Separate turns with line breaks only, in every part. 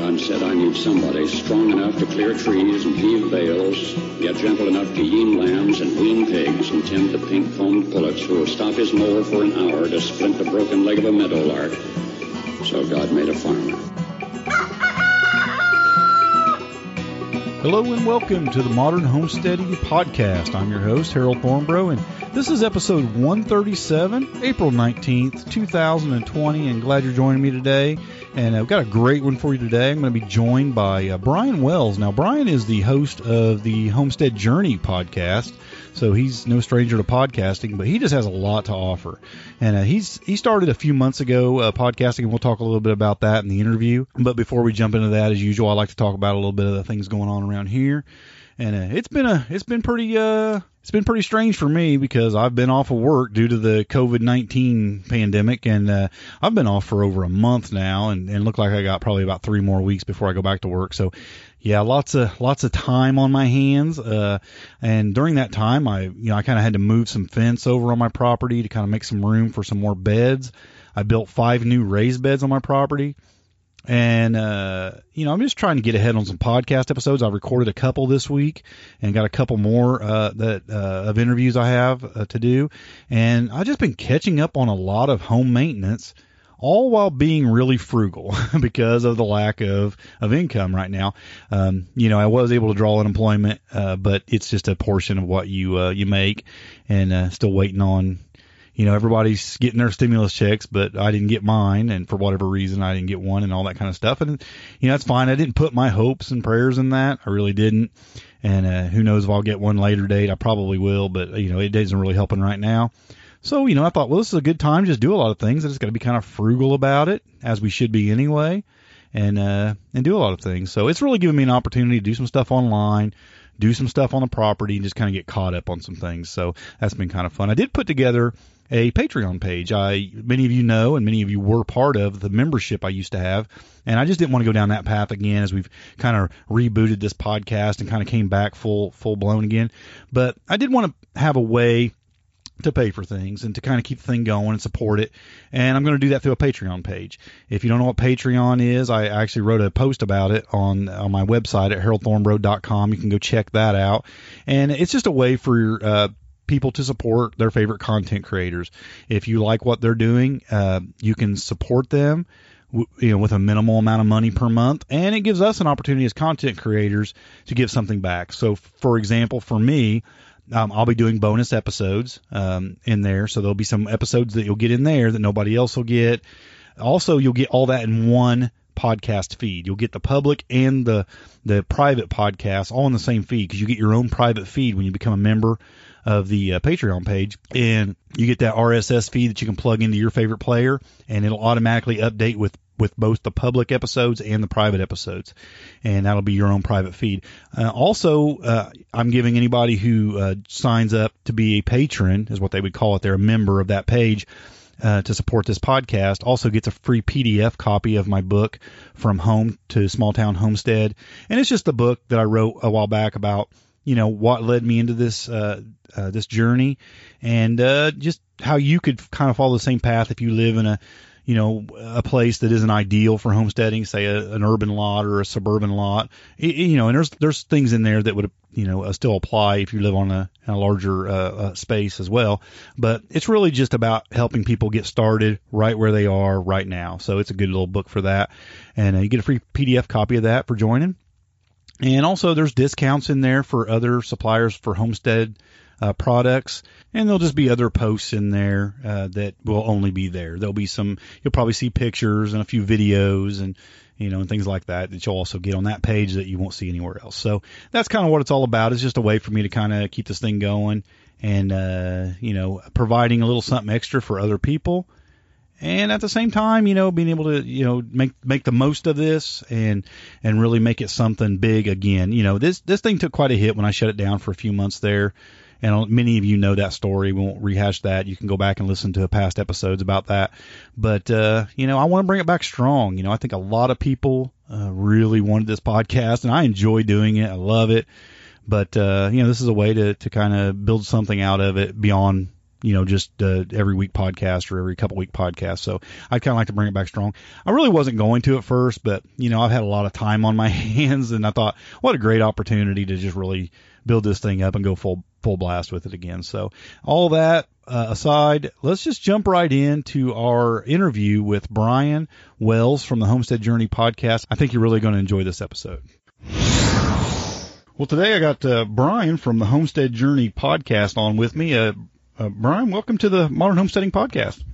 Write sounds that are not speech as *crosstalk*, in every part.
God said, I need somebody strong enough to clear trees and heave bales, yet gentle enough to yean lambs and wean pigs and tend the pink-combed pullets who will stop his mower for an hour to splint the broken leg of a meadowlark. So God made a farmer.
Hello and welcome to the Modern Homesteading Podcast. I'm your host, Harold Thornbrough, and this is episode 137, April 19th, 2020, and glad you're joining me today. And I've got a great one for you today. I'm going to be joined by uh, Brian Wells. Now, Brian is the host of the Homestead Journey podcast, so he's no stranger to podcasting, but he just has a lot to offer. And uh, he's he started a few months ago uh, podcasting, and we'll talk a little bit about that in the interview. But before we jump into that, as usual, I like to talk about a little bit of the things going on around here. And uh, it's been a it's been pretty uh it's been pretty strange for me because I've been off of work due to the COVID nineteen pandemic, and uh, I've been off for over a month now, and, and look like I got probably about three more weeks before I go back to work. So, yeah, lots of lots of time on my hands. Uh, and during that time, I you know I kind of had to move some fence over on my property to kind of make some room for some more beds. I built five new raised beds on my property. And uh, you know, I'm just trying to get ahead on some podcast episodes. I recorded a couple this week, and got a couple more uh, that uh, of interviews I have uh, to do. And I've just been catching up on a lot of home maintenance, all while being really frugal *laughs* because of the lack of of income right now. Um, you know, I was able to draw unemployment, uh, but it's just a portion of what you uh, you make, and uh, still waiting on you know, everybody's getting their stimulus checks, but I didn't get mine, and for whatever reason, I didn't get one, and all that kind of stuff. And you know, that's fine. I didn't put my hopes and prayers in that. I really didn't. And uh, who knows if I'll get one later date? I probably will, but you know, it isn't really helping right now. So you know, I thought, well, this is a good time. Just do a lot of things. I just got to be kind of frugal about it, as we should be anyway, and uh, and do a lot of things. So it's really given me an opportunity to do some stuff online do some stuff on the property and just kind of get caught up on some things. So that's been kind of fun. I did put together a Patreon page. I many of you know, and many of you were part of the membership I used to have, and I just didn't want to go down that path again as we've kind of rebooted this podcast and kind of came back full full blown again. But I did want to have a way to pay for things and to kind of keep the thing going and support it. And I'm going to do that through a Patreon page. If you don't know what Patreon is, I actually wrote a post about it on on my website at haroldthornbrough.com. You can go check that out. And it's just a way for uh, people to support their favorite content creators. If you like what they're doing, uh, you can support them. You know, with a minimal amount of money per month, and it gives us an opportunity as content creators to give something back. So, for example, for me, um, I'll be doing bonus episodes um, in there, so there'll be some episodes that you'll get in there that nobody else will get. Also, you'll get all that in one podcast feed. You'll get the public and the the private podcast all in the same feed because you get your own private feed when you become a member of the uh, Patreon page, and you get that RSS feed that you can plug into your favorite player, and it'll automatically update with with both the public episodes and the private episodes, and that'll be your own private feed. Uh, also, uh, I'm giving anybody who uh, signs up to be a patron, is what they would call it. They're a member of that page. Uh, to support this podcast also gets a free PDF copy of my book from home to small town homestead and it's just a book that I wrote a while back about you know what led me into this uh, uh, this journey, and uh, just how you could kind of follow the same path if you live in a you know a place that isn't ideal for homesteading, say a, an urban lot or a suburban lot. It, you know, and there's there's things in there that would you know uh, still apply if you live on a, a larger uh, uh, space as well. But it's really just about helping people get started right where they are right now. So it's a good little book for that, and uh, you get a free PDF copy of that for joining. And also, there's discounts in there for other suppliers for homestead uh, products, and there'll just be other posts in there uh, that will only be there. There'll be some, you'll probably see pictures and a few videos and you know, and things like that that you'll also get on that page that you won't see anywhere else. So that's kind of what it's all about. It's just a way for me to kind of keep this thing going and, uh, you know, providing a little something extra for other people. And at the same time, you know, being able to, you know, make make the most of this and and really make it something big again. You know, this this thing took quite a hit when I shut it down for a few months there and many of you know that story. We won't rehash that. You can go back and listen to past episodes about that. But uh, you know, I want to bring it back strong. You know, I think a lot of people uh, really wanted this podcast, and I enjoy doing it. I love it. But uh, you know, this is a way to to kind of build something out of it beyond you know, just uh, every week podcast or every couple week podcast. So I'd kind of like to bring it back strong. I really wasn't going to at first, but you know, I've had a lot of time on my *laughs* hands, and I thought, what a great opportunity to just really build this thing up and go full full blast with it again. So all that uh, aside, let's just jump right into our interview with Brian Wells from the Homestead Journey podcast. I think you're really going to enjoy this episode. Well, today I got uh, Brian from the Homestead Journey podcast on with me. Uh, uh, Brian, welcome to the Modern Homesteading podcast.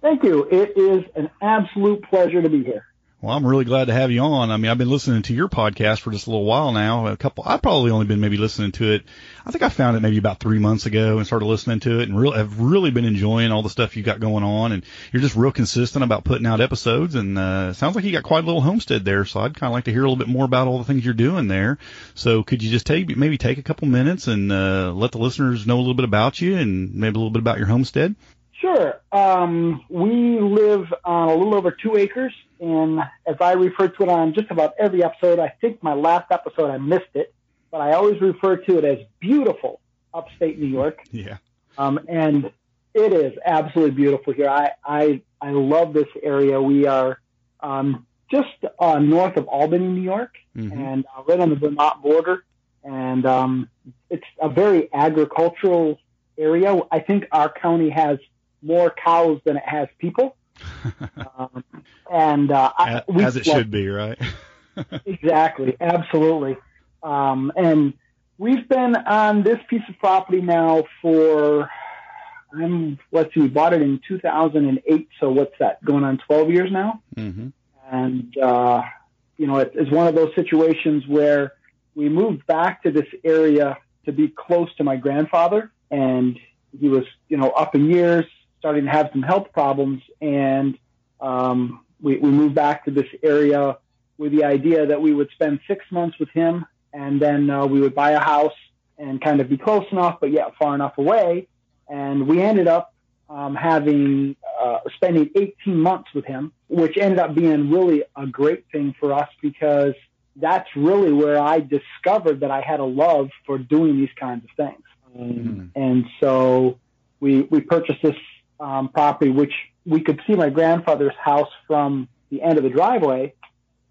Thank you. It is an absolute pleasure to be here.
Well, I'm really glad to have you on. I mean, I've been listening to your podcast for just a little while now. A couple, I've probably only been maybe listening to it. I think I found it maybe about three months ago and started listening to it and really, have really been enjoying all the stuff you got going on. And you're just real consistent about putting out episodes. And, uh, sounds like you got quite a little homestead there. So I'd kind of like to hear a little bit more about all the things you're doing there. So could you just take, maybe take a couple minutes and, uh, let the listeners know a little bit about you and maybe a little bit about your homestead?
Sure. Um, we live on a little over two acres, and as I refer to it on just about every episode, I think my last episode I missed it, but I always refer to it as beautiful upstate New York.
Yeah.
Um, and it is absolutely beautiful here. I, I, I love this area. We are um, just uh, north of Albany, New York, mm-hmm. and uh, right on the Vermont border. And um, it's a very agricultural area. I think our county has more cows than it has people. *laughs* um, and uh,
as, I, as it should be, right? *laughs*
exactly, absolutely. Um, and we've been on this piece of property now for I'm let's see, we bought it in 2008. So what's that? Going on 12 years now.
Mm-hmm.
And uh, you know, it, it's one of those situations where we moved back to this area to be close to my grandfather, and he was you know up in years starting to have some health problems, and um, we, we moved back to this area with the idea that we would spend six months with him, and then uh, we would buy a house and kind of be close enough, but yet far enough away. And we ended up um, having uh, spending 18 months with him, which ended up being really a great thing for us because that's really where I discovered that I had a love for doing these kinds of things. mm And so we we purchased this um, property, which we could see my grandfather's house from the end of the driveway.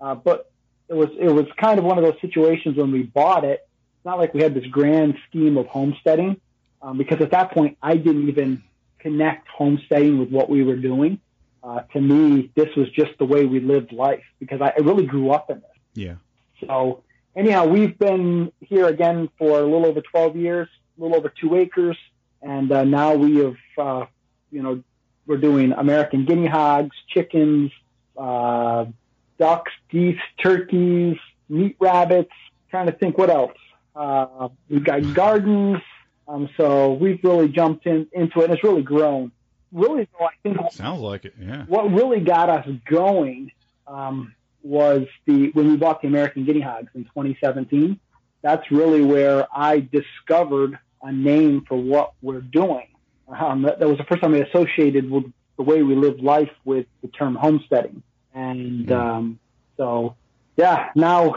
Uh, but it was it was kind of one of those situations when we bought it. It's not like we had this grand scheme of homesteading, um, because at that point I didn't even connect homesteading with what we were doing. Uh, to me, this was just the way we lived life because I, I really grew up in this.
Yeah.
So anyhow, we've been here again for a little over 12 years, a little over two acres, and uh, now we have uh, you know, we're doing American guinea hogs, chickens, uh, ducks, geese, turkeys, meat rabbits. Trying to think what else. Uh, we've got gardens. Um, so we've really jumped in, into it, and it's really grown. Really, though, I think
sounds like it. Yeah.
What really got us going um, was the when we bought the American guinea hogs in 2017. That's really where I discovered a name for what we're doing. Um, that, that, was the first time I associated with the way we live life with the term homesteading. And hmm. um, so, yeah, now,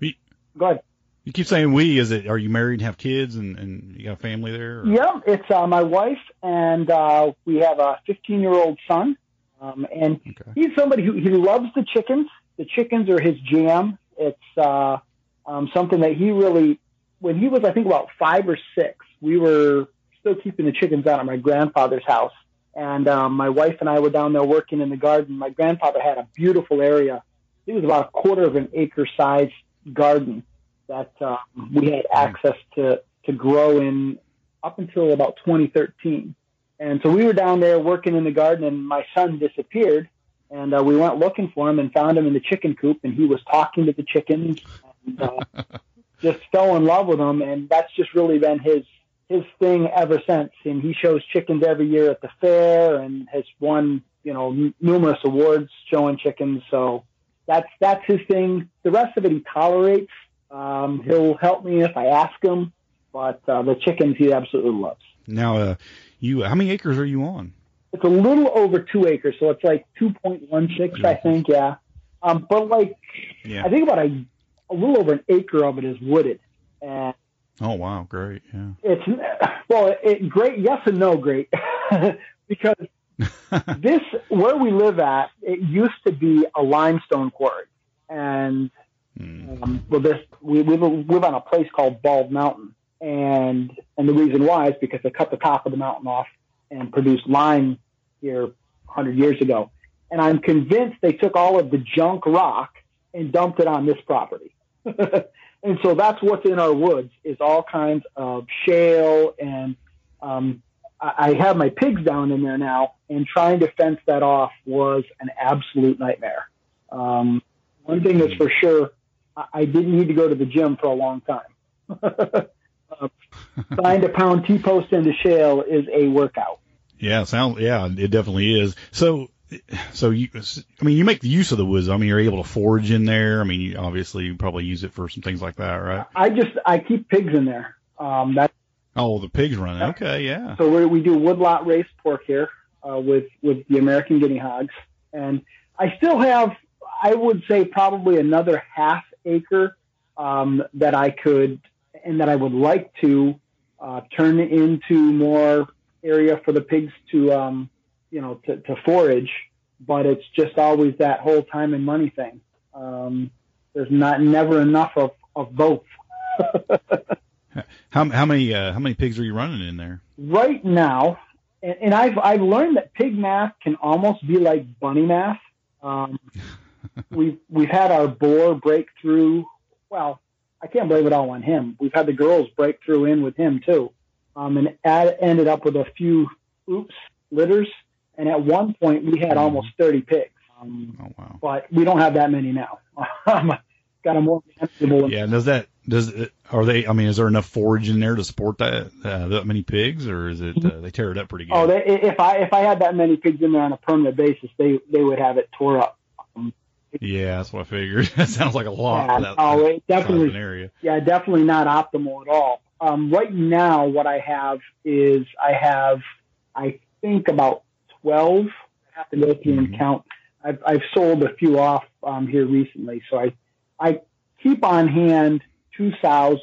we, go ahead.
You keep saying we. Is it? Are you married and have kids and, and you got a family there? Or?
Yeah, it's uh, my wife and uh, we have a 15 year old son. Um, and okay. he's somebody who he loves the chickens. The chickens are his jam. It's uh, um, something that he really, when he was I think about five or six, we were still keeping the chickens out at my grandfather's house. And um, my wife and I were down there working in the garden. My grandfather had a beautiful area. It was about a quarter of an acre size garden. that um, we had access to to grow in up until about 2013. And so we were down there working in the garden, and my son disappeared. And uh, we went looking for him and found him in the chicken coop, and he was talking to the chickens, and uh, *laughs* just fell in love with them. And that's just really been his his thing ever since. And he shows chickens every year at the fair, and has won you know n- numerous awards showing chickens. So that's that's his thing. The rest of it he tolerates. Um, he'll help me if I ask him, but uh, the chickens he absolutely loves.
Now, uh, you how many acres are you on?
It's a little over two acres, so it's like two point one six, I think. Yeah, um, but like
Yeah.
I think about a a little over an acre of it is wooded, and
Oh wow, great. Yeah.
it's well, it, great. Yes and no, great, *laughs* because *laughs* this where we live at, it used to be a limestone quarry, and
Hmm.
um, well, this we, we live on a place called Bald Mountain, and and the reason why is because they cut the top of the mountain off and produced lime here 100 years ago, and I'm convinced they took all of the junk rock and dumped it on this property. *laughs* and so that's what's in our woods is all kinds of shale and um, I have my pigs down in there now, and trying to fence that off was an absolute nightmare. Um, one thing is for sure, I, I didn't need to go to the gym for a long time. uh, *laughs* trying to pound T post into shale is a workout.
Yeah, sound yeah, it definitely is. So so you I mean you make the use of the woods. I mean you're able to forage in there. I mean you obviously you probably use it for some things like that, right?
I just I keep pigs in there. Um, that's
Oh, the pigs running. Okay, yeah.
So we, we do woodlot raised pork here uh, with with the American guinea hogs, and I still have, I would say, probably another half acre um, that I could and that I would like to uh, turn into more area for the pigs to, um, you know, to, to forage. But it's just always that whole time and money thing. Um, there's not never enough of of both.
How how many uh, how many pigs are you running in there?
right now, and, and I've I've learned that pig math can almost be like bunny math. Um, *laughs* we've we've had our boar break through. Well, I can't blame it all on him. We've had the girls break through in with him too, um, and add, ended up with a few oops litters. And at one point, we had almost thirty pigs. Um,
Oh wow.
but we don't have that many now. *laughs* Got a more manageable.
Yeah, does that does it, are they? I mean, is there enough forage in there to support that uh, that many pigs, or is it uh, they tear it up pretty good?
Oh, they, if I if I had that many pigs in there on a permanent basis, they they would have it tore up.
yeah, that's what I figured. *laughs* that sounds like a lot
Yeah,
that
it
of
definitely-
area.
Yeah, definitely not optimal at all. Um, right now, what I have is I have I think about twelve. I have to go through and
Mhm.
count. I've I've sold a few off um, here recently, so I I keep on hand two sows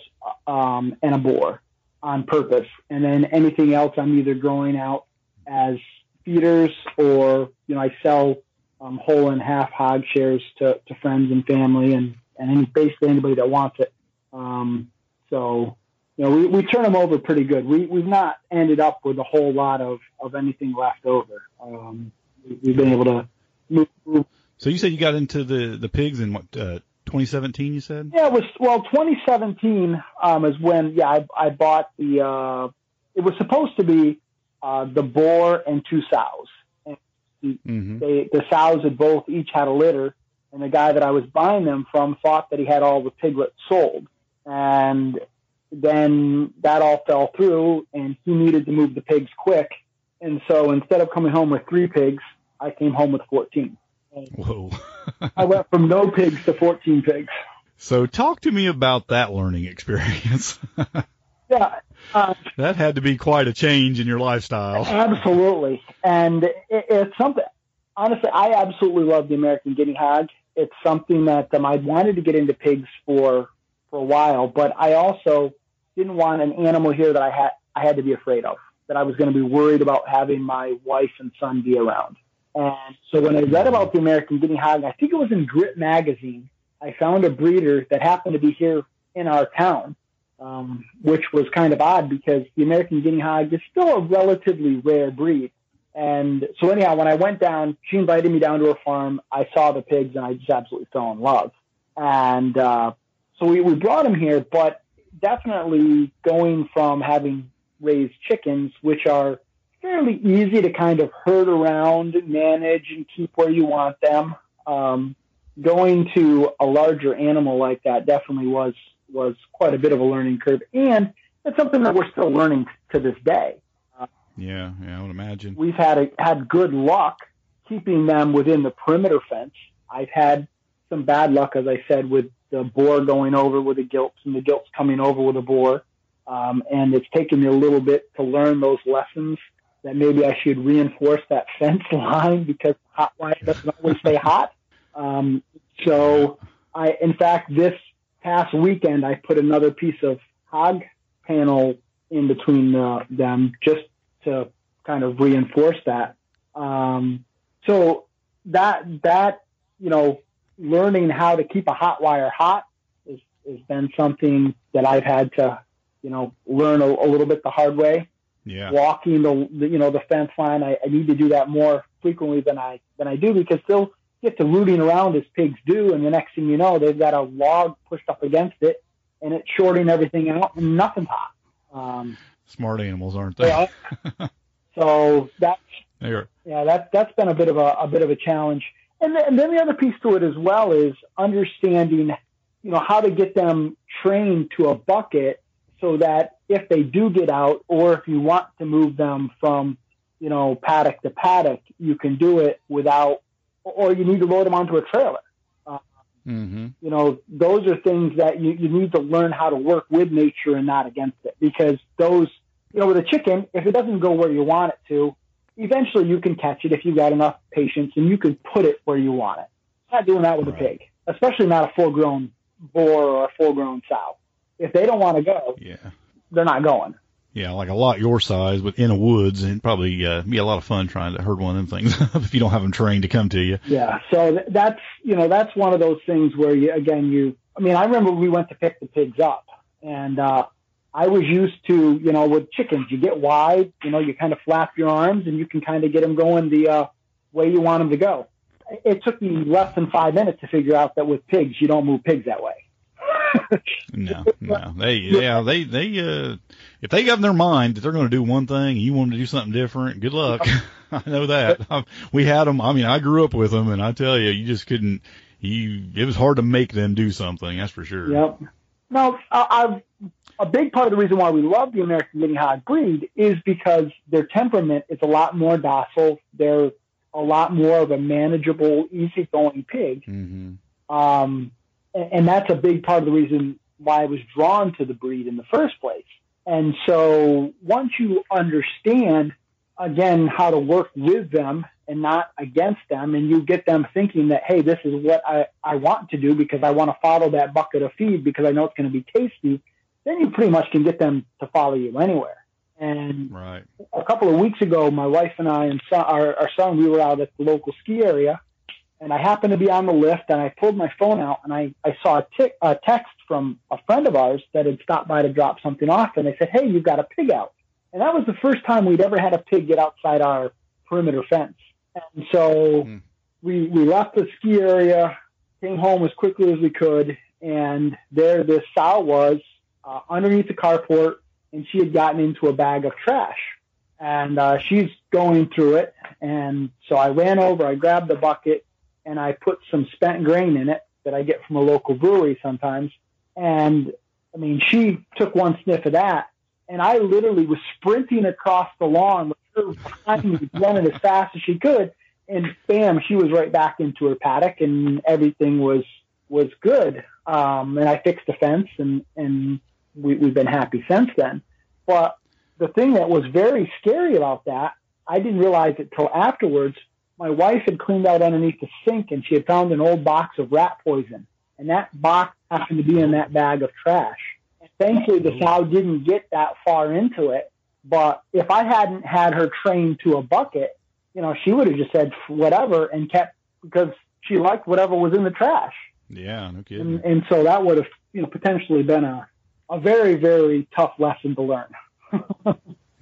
um, and a boar on purpose, and then anything else I'm either growing out as feeders or you know I sell um, whole and half hog shares to, to friends and family and and any, basically anybody that wants it. Um, so you know we, we turn them over pretty good. We we've not ended up with a whole lot of, of anything left over. Um, we- we've been able to move, move
So you said you got into the the pigs in what uh, 2017? You said.
Yeah, it was well. 2017 um, is when yeah I, I bought the. Uh, it was supposed to be uh, the boar and two sows. And
Mm-hmm.
they the sows had both each had a litter, and the guy that I was buying them from thought that he had all the piglets sold, and then that all fell through, and he needed to move the pigs quick, and so instead of coming home with three pigs, I came home with 14.
Whoa. *laughs*
I went from no pigs to 14 pigs.
so talk to me about that learning experience. *laughs*
Yeah, uh,
that had to be quite a change in your lifestyle.
Absolutely, and it, it's something. Honestly, I absolutely love the American guinea hog. It's something that um, I wanted to get into pigs for for a while, but I also didn't want an animal here that I had I had to be afraid of. That I was going to be worried about having my wife and son be around. And so when I read about the American guinea hog, I think it was in Grit magazine. I found a breeder that happened to be here in our town, um, which was kind of odd because the American guinea hog is still a relatively rare breed. And so anyhow, when I went down, she invited me down to her farm. I saw the pigs and I just absolutely fell in love. And, uh, so we, we brought him here, but definitely going from having raised chickens, which are fairly easy to kind of herd around and manage and keep where you want them. Um, going to a larger animal like that definitely was was quite a bit of a learning curve, and it's something that we're still learning to this day.
Yeah, yeah, I would imagine.
We've had a, had good luck keeping them within the perimeter fence. I've had some bad luck, as I said, with the boar going over with the gilts and the gilts coming over with the boar. Um, and it's taken me a little bit to learn those lessons that maybe I should reinforce that *laughs* fence line because hot wire doesn't always stay hot. Um, so I, in fact, this past weekend, I put another piece of hog panel in between uh, them just to kind of reinforce that. Um, so that, that, you know, learning how to keep a hot wire hot has, has been something that I've had to, you know, learn a, a little bit the hard way.
Yeah.
Walking the, the you know the fence line, I, I need to do that more frequently than I than I do because they'll get to rooting around as pigs do, and the next thing you know, they've got a log pushed up against it, and it's shorting everything out, and nothing's hot. Um,
Smart animals, aren't they?
yeah. *laughs* so that's yeah, that that's been a bit of a, a bit of a challenge. And then, and then the other piece to it as well is understanding, you know, how to get them trained to a bucket so that if they do get out, or if you want to move them from, you know, paddock to paddock, you can do it without, or you need to load them onto a trailer.
mm-hmm.
You know, those are things that you, you need to learn how to work with nature and not against it. Because those, you know, with a chicken, if it doesn't go where you want it to, eventually you can catch it if you've got enough patience and you can put it where you want it. Not doing that with
Right.
a pig, especially not a full grown boar or a full grown sow. If they don't want to go,
Yeah.
they're not going.
Yeah, like a lot your size, but in a woods, and probably uh, be a lot of fun trying to herd one of them things *laughs* if you don't have them trained to come to you.
Yeah. So th- that's, you know, that's one of those things where you, again, you, I mean, I remember we went to pick the pigs up and, uh, I was used to, you know, with chickens, you get wide, you know, you kind of flap your arms and you can kind of get them going the, uh, way you want them to go. It took me less than five minutes to figure out that with pigs, you don't move pigs that way. *laughs*
No, no, they, yeah, they, they, uh, if they got in their mind that they're going to do one thing and you want them to do something different, good luck. *laughs* *laughs* I know that. Um, we had them. I mean, I grew up with them, and I tell you, you just couldn't. You, it was hard to make them do something. That's for sure.
Yep. No, I- I've, a big part of the reason why we love the American Guinea Hog breed is because their temperament is a lot more docile. They're a lot more of a manageable, easygoing pig.
Mm-hmm.
Um, and, and that's a big part of the reason why I was drawn to the breed in the first place. And so once you understand, again, how to work with them and not against them, and you get them thinking that, hey, this is what I, I want to do because I want to follow that bucket of feed because I know it's going to be tasty, then you pretty much can get them to follow you anywhere. And
Right.
a couple of weeks ago, my wife and I and son, our, our son, we were out at the local ski area, and I happened to be on the lift, and I pulled my phone out, and I, I saw a, tick, a text from a friend of ours that had stopped by to drop something off, and they said, "Hey, you've got a pig out," and that was the first time we'd ever had a pig get outside our perimeter fence, and so
Hmm.
we we left the ski area, came home as quickly as we could, and there this sow was uh, underneath the carport, and she had gotten into a bag of trash and uh, she's going through it. And so I ran over, I grabbed the bucket, and I put some spent grain in it that I get from a local brewery sometimes. And I mean, she took one sniff of that, and I literally was sprinting across the lawn with her behind me, running as fast as she could. And bam, she was right back into her paddock, and everything was was good. Um, and I fixed the fence, and and we, we've been happy since then. But the thing that was very scary about that, I didn't realize it till afterwards. My wife had cleaned out underneath the sink and she had found an old box of rat poison. And that box happened to be in that bag of trash. Thankfully, the sow didn't get that far into it. But if I hadn't had her trained to a bucket, you know, she would have just said whatever and kept because she liked whatever was in the trash.
Yeah, no kidding.
And, and so that would have, you know, potentially been a, a very, very tough lesson to learn. *laughs*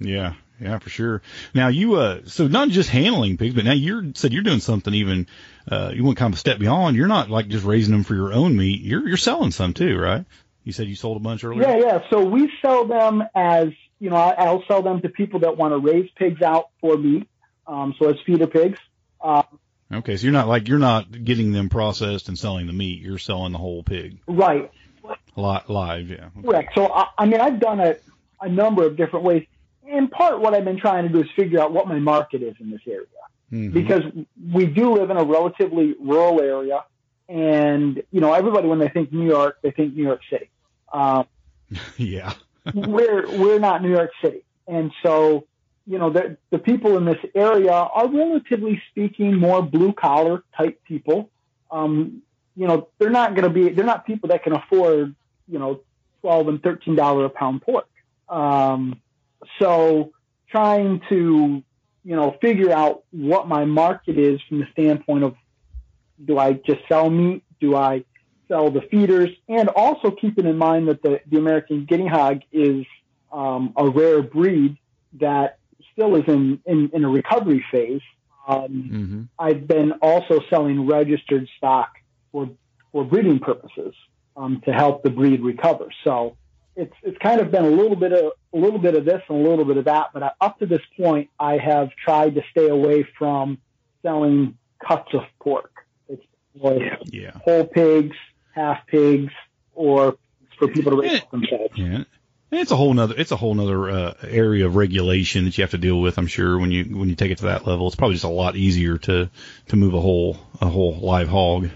Yeah, yeah, for sure. Now you, uh, so not just handling pigs, but now you're said you're doing something even, uh, you went kind of a step beyond. You're not like just raising them for your own meat. You're you're selling some too, right? You said you sold a bunch earlier.
Yeah, yeah. So we sell them as you know, I, I'll sell them to people that want to raise pigs out for meat. Um, so as feeder pigs. Um,
Okay, so you're not like you're not getting them processed and selling the meat. You're selling the whole pig
right.
Li- live. Yeah. Okay.
Correct. So I, I mean, I've done it a number of different ways. In part, what I've been trying to do is figure out what my market is in this area
Mhm.
because we do live in a relatively rural area, and you know, everybody when they think New York, they think New York City. Um, *laughs*
yeah. *laughs*
we're we're not New York City, and so you know the the people in this area are relatively speaking more blue collar type people. Um, you know, they're not going to be they're not people that can afford you know twelve and thirteen dollar a pound pork. Um, so trying to you know figure out what my market is from the standpoint of do I just sell meat? Do I sell the feeders? And also keeping in mind that the, the American guinea hog is um, a rare breed that still is in, in, in a recovery phase. Um,
hmm
I've been also selling registered stock for for breeding purposes um, to help the breed recover. So it's it's kind of been a little bit of a little bit of this and a little bit of that. But I, up to this point, I have tried to stay away from selling cuts of pork. It's more
Yeah.
whole pigs, half pigs, or for people to raise
Yeah.
themselves.
Yeah. And It's a whole nother it's a whole nother uh, area of regulation that you have to deal with. I'm sure when you when you take it to that level, it's probably just a lot easier to to move a whole a whole live hog.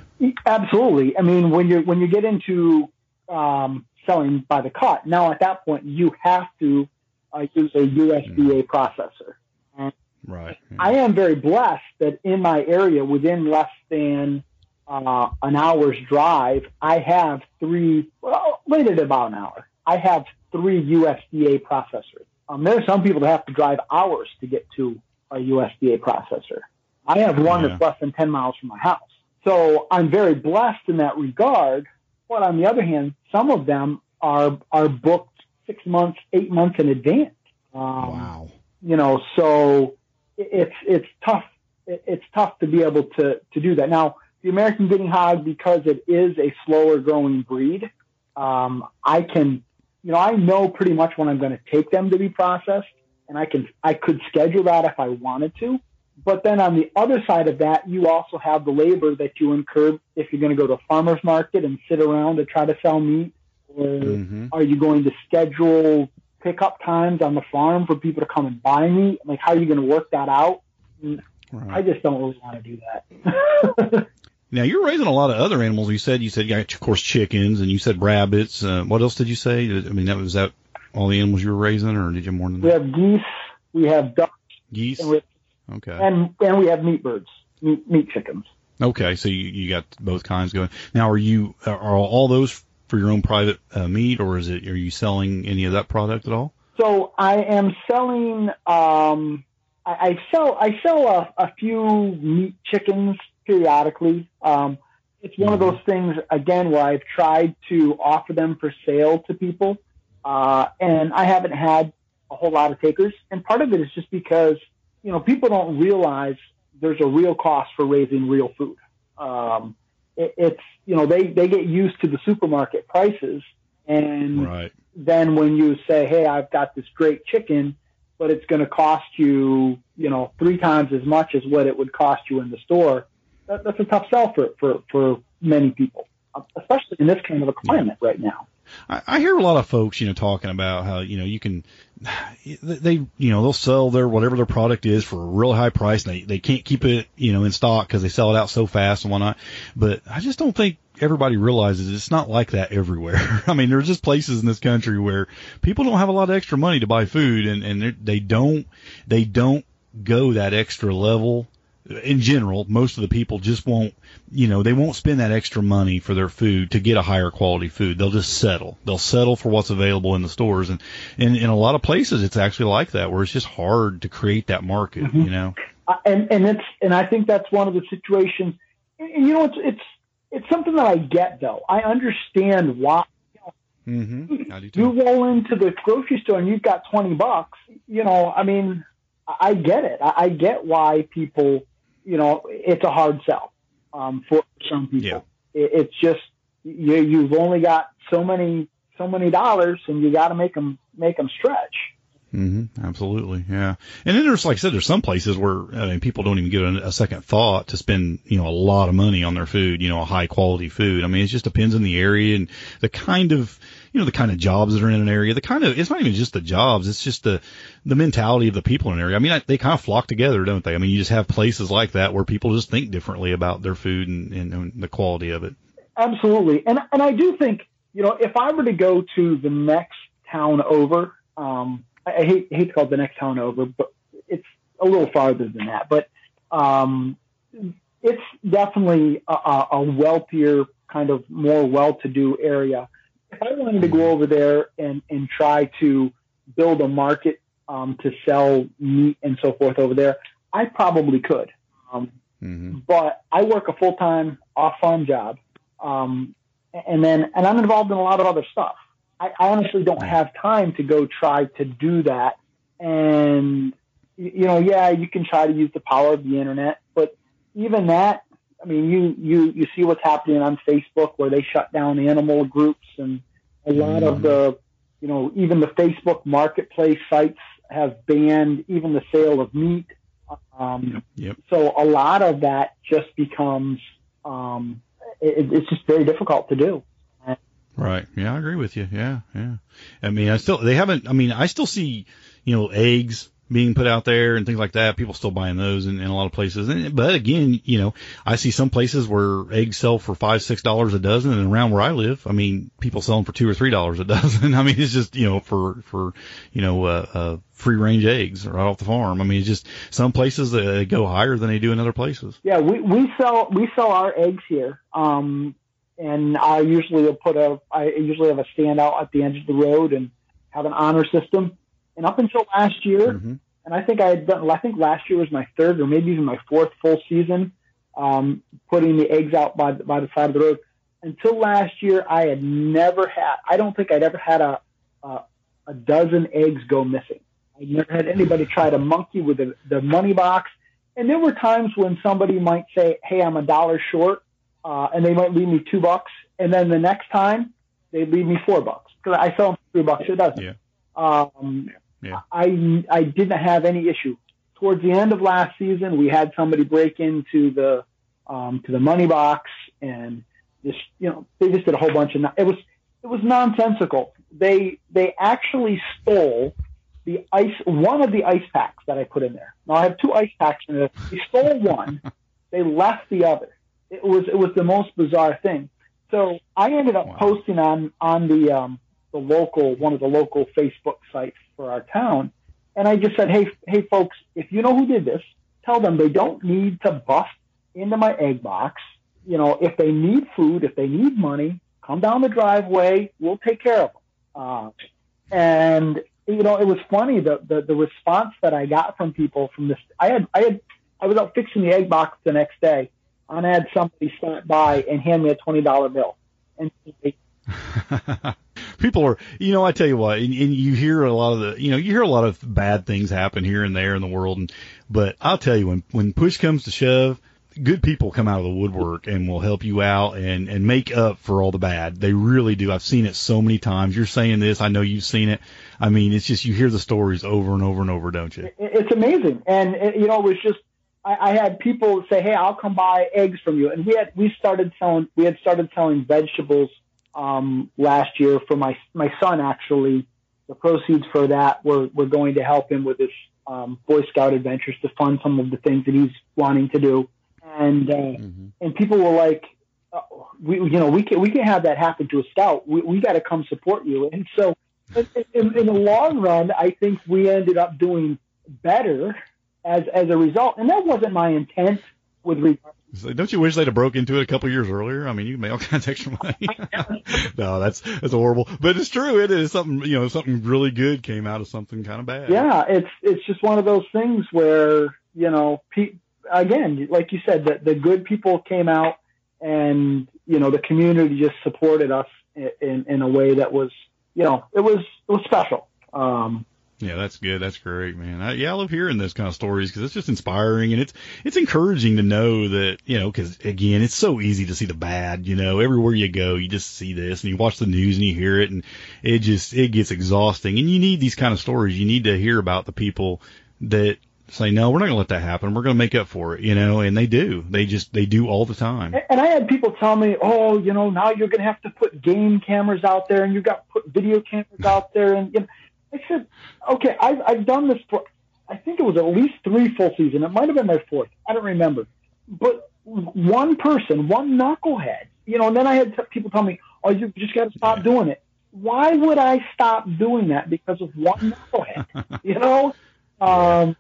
Absolutely. I mean, when you when you get into um, selling by the cut, now at that point you have to uh, use a USDA processor. And
Right.
I am very blessed that in my area, within less than uh, an hour's drive, I have three. Well, right at about an hour, I have three USDA processors. Um, there are some people that have to drive hours to get to a USDA processor. I have one
Yeah.
that's less than 10 miles from my house. So I'm very blessed in that regard. But on the other hand, some of them are, are booked six months, eight months in advance. Um,
wow.
you know, so it's it's tough. It's tough to be able to to do that. Now, the American Guinea Hog, because it is a slower growing breed, um, I can, you know, I know pretty much when I'm going to take them to be processed, and I can I could schedule that if I wanted to. But then on the other side of that, you also have the labor that you incur if you're going to go to a farmer's market and sit around to try to sell meat, or
Mhm.
are you going to schedule pickup times on the farm for people to come and buy meat? Like, how are you going to work that out? I just don't really want to do that. *laughs*
Now you're raising a lot of other animals. You said you said you got of course chickens and you said rabbits. Uh, what else did you say? I mean, that was that all the animals you were raising, or did you have more than that?
we have geese, we have ducks,
Geese.
and we,
Okay.
and, and we have meat birds, meat, meat chickens.
Okay, so you, you got both kinds going. Now, are you are all those for your own private uh, meat, or is it are you selling any of that product at all?
So I am selling. Um, I, I sell. I sell a, a few meat chickens periodically. Um, it's one of those things again where I've tried to offer them for sale to people, uh, and I haven't had a whole lot of takers. And part of it is just because you know people don't realize there's a real cost for raising real food. Um, it, it's you know they they get used to the supermarket prices and
Right.
then when you say, "Hey, I've got this great chicken, but it's going to cost you, you know, three times as much as what it would cost you in the store," that, that's a tough sell for for for many people, especially in this kind of a climate right now.
I, I hear a lot of folks, you know, talking about how you know you can, *sighs* they you know they'll sell their whatever their product is for a real high price. And they they can't keep it you know in stock because they sell it out so fast and whatnot. But I just don't think everybody realizes it's not like that everywhere. *laughs* I mean, there's just places in this country where people don't have a lot of extra money to buy food, and and they don't they don't go that extra level. In general, most of the people just won't, you know, they won't spend that extra money for their food to get a higher quality food. They'll just settle. They'll settle for what's available in the stores. And, and in a lot of places, it's actually like that, where it's just hard to create that market, you know?
Uh, and and it's and I think that's one of the situations. And, you know, it's it's it's something that I get though. I understand why
Mm-hmm. I
you roll into the grocery store and you've got twenty bucks. you know, I mean, I get it. I get why people, you know, it's a hard sell um, for some people.
Yeah.
It's just you, you've only got so many so many dollars, and you got to make them make them stretch.
Mm-hmm. Absolutely, yeah. And then there's, like I said, there's some places where I mean, people don't even give it a second thought to spend, you know, a lot of money on their food, you know, a high quality food. I mean, it just depends on the area and the kind of, you know, the kind of jobs that are in an area. The kind of, it's not even just the jobs, it's just the the mentality of the people in an area. I mean, I, they kind of flock together, don't they? I mean, you just have places like that where people just think differently about their food and, and, and the quality of it.
Absolutely, and and I do think, you know, if I were to go to the next town over. Um, I hate, hate to call it the next town over, but it's a little farther than that. But um, it's definitely a, a wealthier, kind of more well-to-do area. If I wanted to go over there and, and try to build a market um, to sell meat and so forth over there, I probably could. Um, mm-hmm. But I work a full-time off-farm job, um, and then and I'm involved in a lot of other stuff. I, I honestly don't have time to go try to do that. And, you know, yeah, you can try to use the power of the internet, but even that, I mean, you, you, you see what's happening on Facebook where they shut down animal groups and a lot mm-hmm. of the, you know, even the Facebook marketplace sites have banned even the sale of meat. Um, yep. So a lot of that just becomes, um, it, it's just very difficult to do.
Right. Yeah, I agree with you. Yeah, yeah. I mean, I still they haven't. I mean, I still see you know eggs being put out there and things like that. People still buying those in, in a lot of places. And, but again, you know, I see some places where eggs sell for five, six dollars a dozen, and around where I live, I mean, people sell them for two or three dollars a dozen. *laughs* I mean, it's just you know for for you know uh, uh, free range eggs right off the farm. I mean, it's just some places uh, go higher than they do in other places.
Yeah, we we sell we sell our eggs here. Um, and I usually will put a I usually have a stand out at the end of the road and have an honor system. And up until last year, mm-hmm. and I think I had done I think last year was my third or maybe even my fourth full season um, putting the eggs out by by the side of the road. Until last year, I had never had. I don't think I'd ever had a a, a dozen eggs go missing. I never had anybody try to monkey with the, the money box. And there were times when somebody might say, "Hey, I'm a dollar short," uh, and they might leave me two bucks, and then the next time they leave me four bucks because I sell them three bucks a dozen.
Yeah.
Um, yeah. I I didn't have any issue. Towards the end of last season, we had somebody break into the um, to the money box and just you know they just did a whole bunch of it was it was nonsensical. They they actually stole the ice one of the ice packs that I put in there. Now I have two ice packs in there. They stole one. *laughs* they left the other it was it was the most bizarre thing. So I ended up wow. posting on on the um, the local one of the local Facebook sites for our town, and I just said, hey hey folks, if you know who did this, tell them they don't need to bust into my egg box. You know, if they need food, if they need money, come down the driveway. We'll take care of them. Uh, and you know, it was funny the, the the response that I got from people from this. I had I had I was out fixing the egg box the next day I had somebody stop by and hand me a twenty dollar bill, and *laughs*
people are, you know, I tell you what, and, and, you hear a lot of the, you know, you hear a lot of bad things happen here and there in the world, and but I'll tell you when when push comes to shove, good people come out of the woodwork and will help you out and and make up for all the bad. They really do. I've seen it so many times. You're saying this, I know you've seen it. I mean, it's just you hear the stories over and over and over, don't you?
It's amazing, and you know, it was just I, I had people say, "Hey, I'll come buy eggs from you," and we had we started selling we had started selling vegetables um, last year for my my son. Actually, the proceeds for that were were going to help him with his um, Boy Scout adventures to fund some of the things that he's wanting to do. And uh, mm-hmm. and people were like, oh, "We you know we can we can have that happen to a scout. We we got to come support you." And so, in, in, in the long run, I think we ended up doing better as as a result. And that wasn't my intent with regard.
So don't you wish they'd have broke into it a couple years earlier? I mean, you made all *laughs* kinds of extra money. *laughs* no, that's that's horrible, but it's true. It is something you know something really good came out of something kind of bad.
Yeah, it's it's just one of those things where you know, pe- again, like you said, that the good people came out, and you know, the community just supported us in in a way that was you know it was it was special. Um,
Yeah, that's good. That's great, man. I, yeah, I love hearing those kind of stories because it's just inspiring and it's it's encouraging to know that you know because again, it's so easy to see the bad. You know, everywhere you go, you just see this and you watch the news and you hear it and it just it gets exhausting. And you need these kind of stories. You need to hear about the people that say no, we're not going to let that happen. We're going to make up for it. You know, and they do. They just they do all the time.
And I had people tell me, oh, you know, now you're going to have to put game cameras out there and you've got to put video cameras out there and. You know, I said, okay, I've, I've done this for, I think it was at least three full seasons. It might have been my fourth. I don't remember. But one person, one knucklehead, you know, and then I had t- people tell me, oh, you just got to stop doing it. Why would I stop doing that because of one knucklehead? *laughs* you know? Um,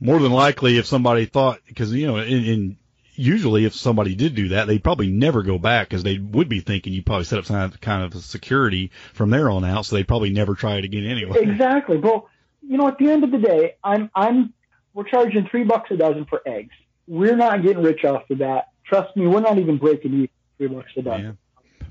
More than likely, if somebody thought, because, you know, in, in usually if somebody did do that, they'd probably never go back because they would be thinking you probably set up some kind of security from there on out, so they'd probably never try it again anyway.
Exactly. Well, you know, at the end of the day, I'm I'm we're charging three bucks a dozen for eggs. We're not getting rich off of that. Trust me, we're not even breaking even three bucks a dozen.
Yeah.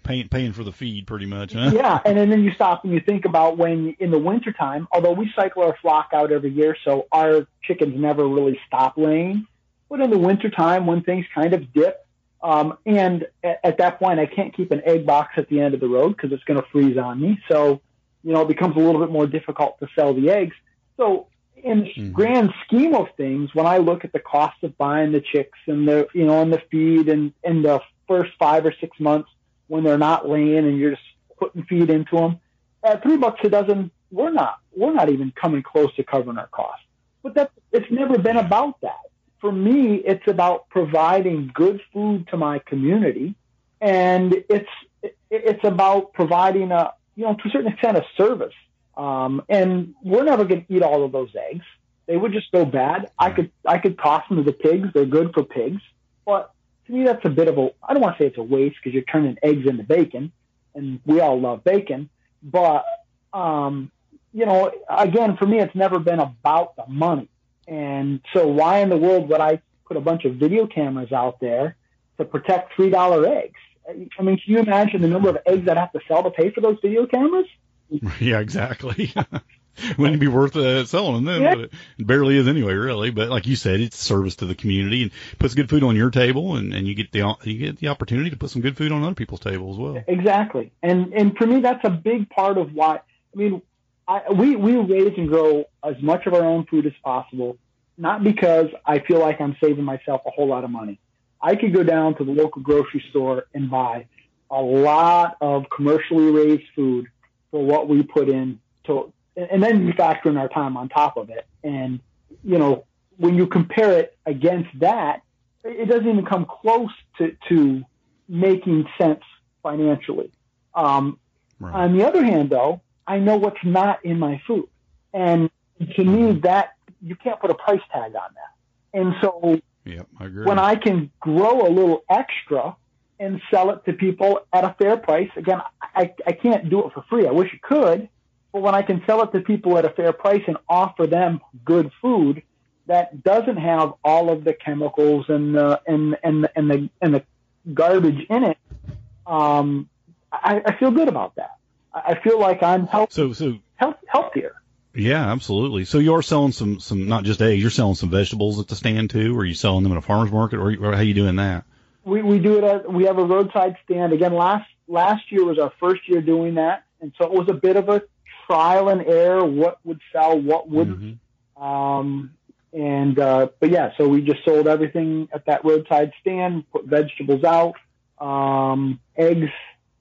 Paying, paying for the feed pretty much, huh?
Yeah, and then, then you stop and you think about when in the wintertime, although we cycle our flock out every year, so our chickens never really stop laying but in the wintertime when things kind of dip, um, and at, at, that point I can't keep an egg box at the end of the road because it's going to freeze on me. So, you know, it becomes a little bit more difficult to sell the eggs. So in the mm-hmm. grand scheme of things, when I look at the cost of buying the chicks and the, you know, and the feed and, and the first five or six months when they're not laying and you're just putting feed into them at three bucks a dozen, we're not, we're not even coming close to covering our costs. But that, it's never been about that for me, it's about providing good food to my community, and it's it's about providing a you know to a certain extent a service. Um, and we're never going to eat all of those eggs; they would just go bad. I could I could toss them to the pigs; they're good for pigs. But to me, that's a bit of a I don't want to say it's a waste because you're turning eggs into bacon, and we all love bacon. But um, you know, again, for me, it's never been about the money. And so why in the world would I put a bunch of video cameras out there to protect $3 eggs? I mean, can you imagine the number of eggs I'd have to sell to pay for those video cameras? *laughs*
Yeah, exactly. *laughs* Wouldn't be worth uh, selling them, yeah. but it barely is anyway, really. But like you said, it's service to the community and puts good food on your table, and, and you get the you get the opportunity to put some good food on other people's table as well.
Exactly, and and for me, that's a big part of why. I mean, I, we we raise and grow as much of our own food as possible, not because I feel like I'm saving myself a whole lot of money. I could go down to the local grocery store and buy a lot of commercially raised food for what we put in to, and then you factor in our time on top of it. And, you know, when you compare it against that, it doesn't even come close to, to making sense financially. Um, right. On the other hand, though, I know what's not in my food. And to me, that you can't put a price tag on that. And so
yep, I
when I can grow a little extra and sell it to people at a fair price, again, I, I can't do it for free. I wish I could, but when I can sell it to people at a fair price and offer them good food that doesn't have all of the chemicals and the, and, and, and the, and the garbage in it, um, I, I feel good about that. I feel like I'm
so so
health, healthier.
Yeah, absolutely. So you're selling some some not just eggs, you're selling some vegetables at the stand too, or are you selling them at a farmer's market, or, or how are you doing that?
We we do it at we have a roadside stand. Again, last last year was our first year doing that, and so it was a bit of a trial and error. What would sell, what wouldn't. Mm-hmm. Um, and uh, but yeah, so we just sold everything at that roadside stand. Put vegetables out, um, eggs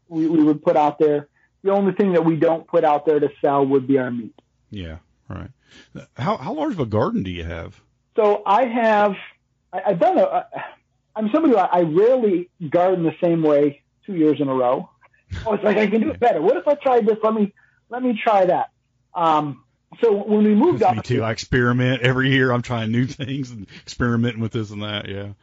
we, we would put out there the only thing that we don't put out there to sell would be our meat.
Yeah, right. How how large of a garden do you have?
So I have, I, I've done a. I'm somebody who I, I rarely garden the same way two years in a row. *laughs* Oh, it's like I can do it better. What if I tried this? Let me let me try that. Um, so when we moved up,
me too. I experiment every year. I'm trying new *laughs* things and experimenting with this and that. Yeah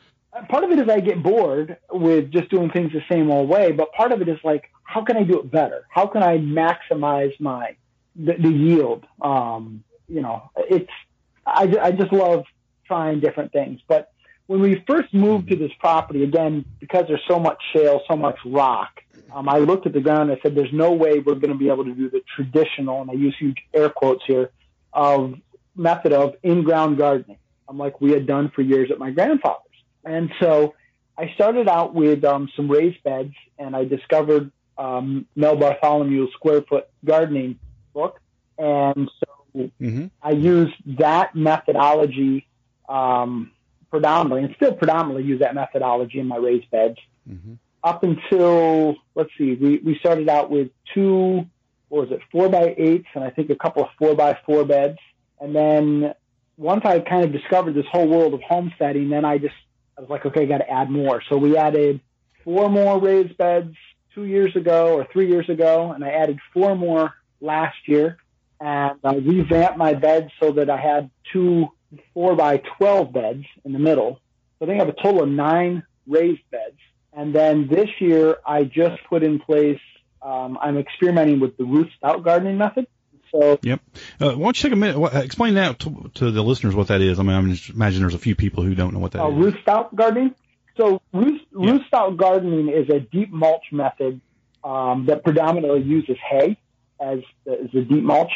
part of it is I get bored with just doing things the same old way, but part of it is like, how can I do it better? How can I maximize my the, the yield? Um, you know, it's I, I just love trying different things. But when we first moved to this property, again, because there's so much shale, so much rock, um, I looked at the ground and I said, "There's no way we're going to be able to do the traditional," and I use huge air quotes here, of method of in-ground gardening, um, like we had done for years at my grandfather's. And so I started out with um, some raised beds, and I discovered um, Mel Bartholomew's Square Foot Gardening book, and so
Mm-hmm.
I used that methodology um, predominantly, and still predominantly use that methodology in my raised beds.
Mm-hmm.
Up until let's see, we we started out with two, what was it, four by eights, and I think a couple of four by four beds, and then once I kind of discovered this whole world of homesteading, then I just I was like, okay, I got to add more. So we added four more raised beds two years ago or three years ago, and I added four more last year, and I revamped my beds so that I had two four by twelve beds in the middle. So I think I have a total of nine raised beds. And then this year, I just put in place. Um, I'm experimenting with the Ruth Stout gardening method. So
Yep. Uh, why don't you take a minute? What, explain that to, to the listeners what that is. I mean, I just imagine there's a few people who don't know what that
uh,
is.
gardening. So Ruth,
Yeah.
gardening is a deep mulch method um, that predominantly uses hay as the, as the deep mulch.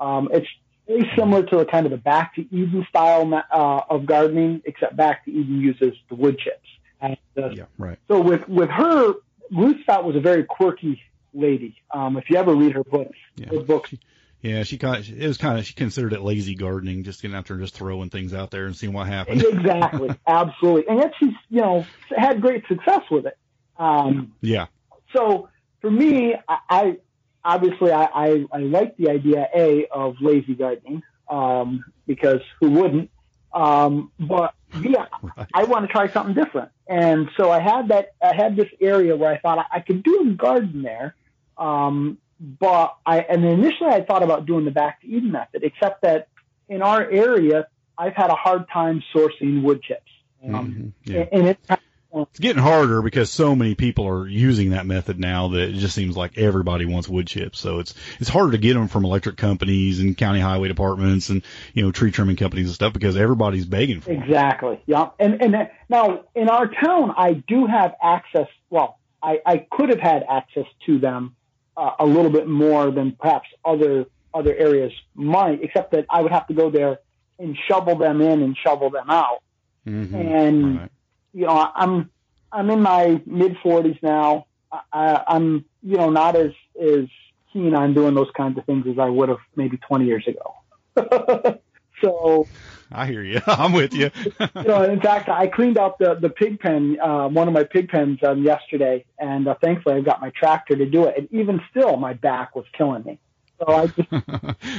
Um, it's very similar to the kind of the back to Eden style uh, of gardening, except back to Eden uses the wood chips. And, uh,
Yeah, right.
so with with her, Ruth Stout was a very quirky lady. Um, if you ever read her books,
Yeah.
her books,
Yeah, she kind of, it was kind of she considered it lazy gardening, just getting out there and just throwing things out there and seeing what happened. *laughs*
exactly, absolutely, and yet she's you know had great success with it. Um,
yeah,
so for me, I, I obviously I, I, I like the idea a of lazy gardening um, because who wouldn't? Um, but yeah, *laughs*
right.
I want to try something different, and so I had that I had this area where I thought I, I could do a garden there. Um, but I and initially I thought about doing the back to Eden method, except that in our area I've had a hard time sourcing wood chips. Um,
Mhm, yeah.
and it's
It's getting harder because so many people are using that method now that it just seems like everybody wants wood chips. So it's it's harder to get them from electric companies and county highway departments and you know tree trimming companies and stuff because everybody's begging for them.
Exactly. Yeah. And and that- now in our town, I do have access. Well, I, I could have had access to them uh, a little bit more than perhaps other other areas might, except that I would have to go there and shovel them in and shovel them out.
Mhm.
And
Right.
you know, I'm I'm in my mid 40s now. I, I'm you know not as as keen on doing those kinds of things as I would have maybe 20 years ago. *laughs* so
I hear you. *laughs* I'm with you.
you know, in fact, I cleaned out the the pig pen, uh, one of my pig pens um, yesterday, and uh, thankfully I got my tractor to do it. And even still, my back was killing me. So I just,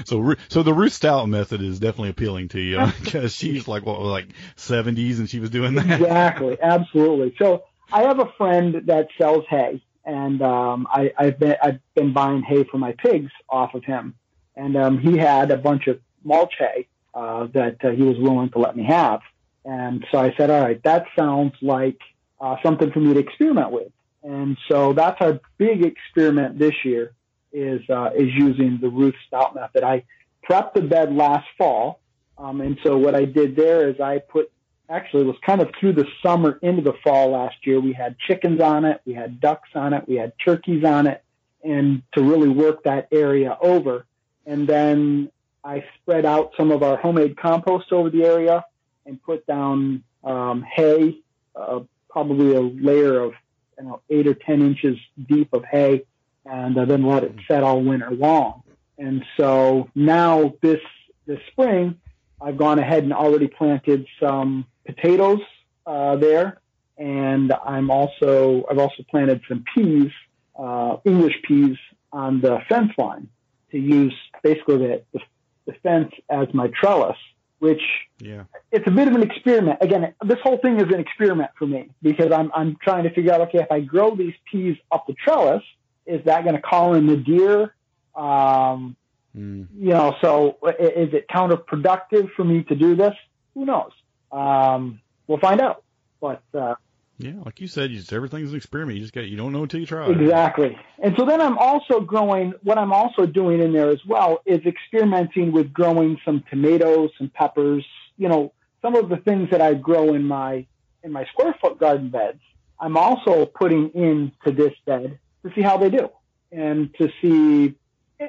*laughs*
so so the Ruth Stout method is definitely appealing to you *laughs* because she's like what like 70s and she was doing that.
exactly, absolutely. So I have a friend that sells hay, and um, I, I've been I've been buying hay for my pigs off of him, and um, he had a bunch of mulch hay uh, that uh, he was willing to let me have, and so I said, all right, that sounds like uh, something for me to experiment with, and so that's our big experiment this year is uh, is using the Ruth Stout method. I prepped the bed last fall, um, and so what I did there is I put actually it was kind of through the summer into the fall last year. We had chickens on it, we had ducks on it, we had turkeys on it, and to really work that area over. And then I spread out some of our homemade compost over the area and put down um, hay, uh, probably a layer of you know eight or ten inches deep of hay, and uh, then let it set all winter long. And so now this this spring, I've gone ahead and already planted some potatoes uh, there, and I'm also I've also planted some peas, uh, English peas, on the fence line to use basically the, the, the fence as my trellis, which
Yeah.
it's a bit of an experiment. Again, this whole thing is an experiment for me because I'm I'm trying to figure out okay if I grow these peas up the trellis, is that going to call in the deer? Um,
Mm.
you know, so is it counterproductive for me to do this? Who knows? Um, we'll find out. But uh,
Yeah, like you said, you just, everything's an experiment. You just got you don't know until you try.
exactly. And so then I'm also growing. What I'm also doing in there as well is experimenting with growing some tomatoes, some peppers. You know, some of the things that I grow in my in my square foot garden beds. I'm also putting into this bed to see how they do and to see.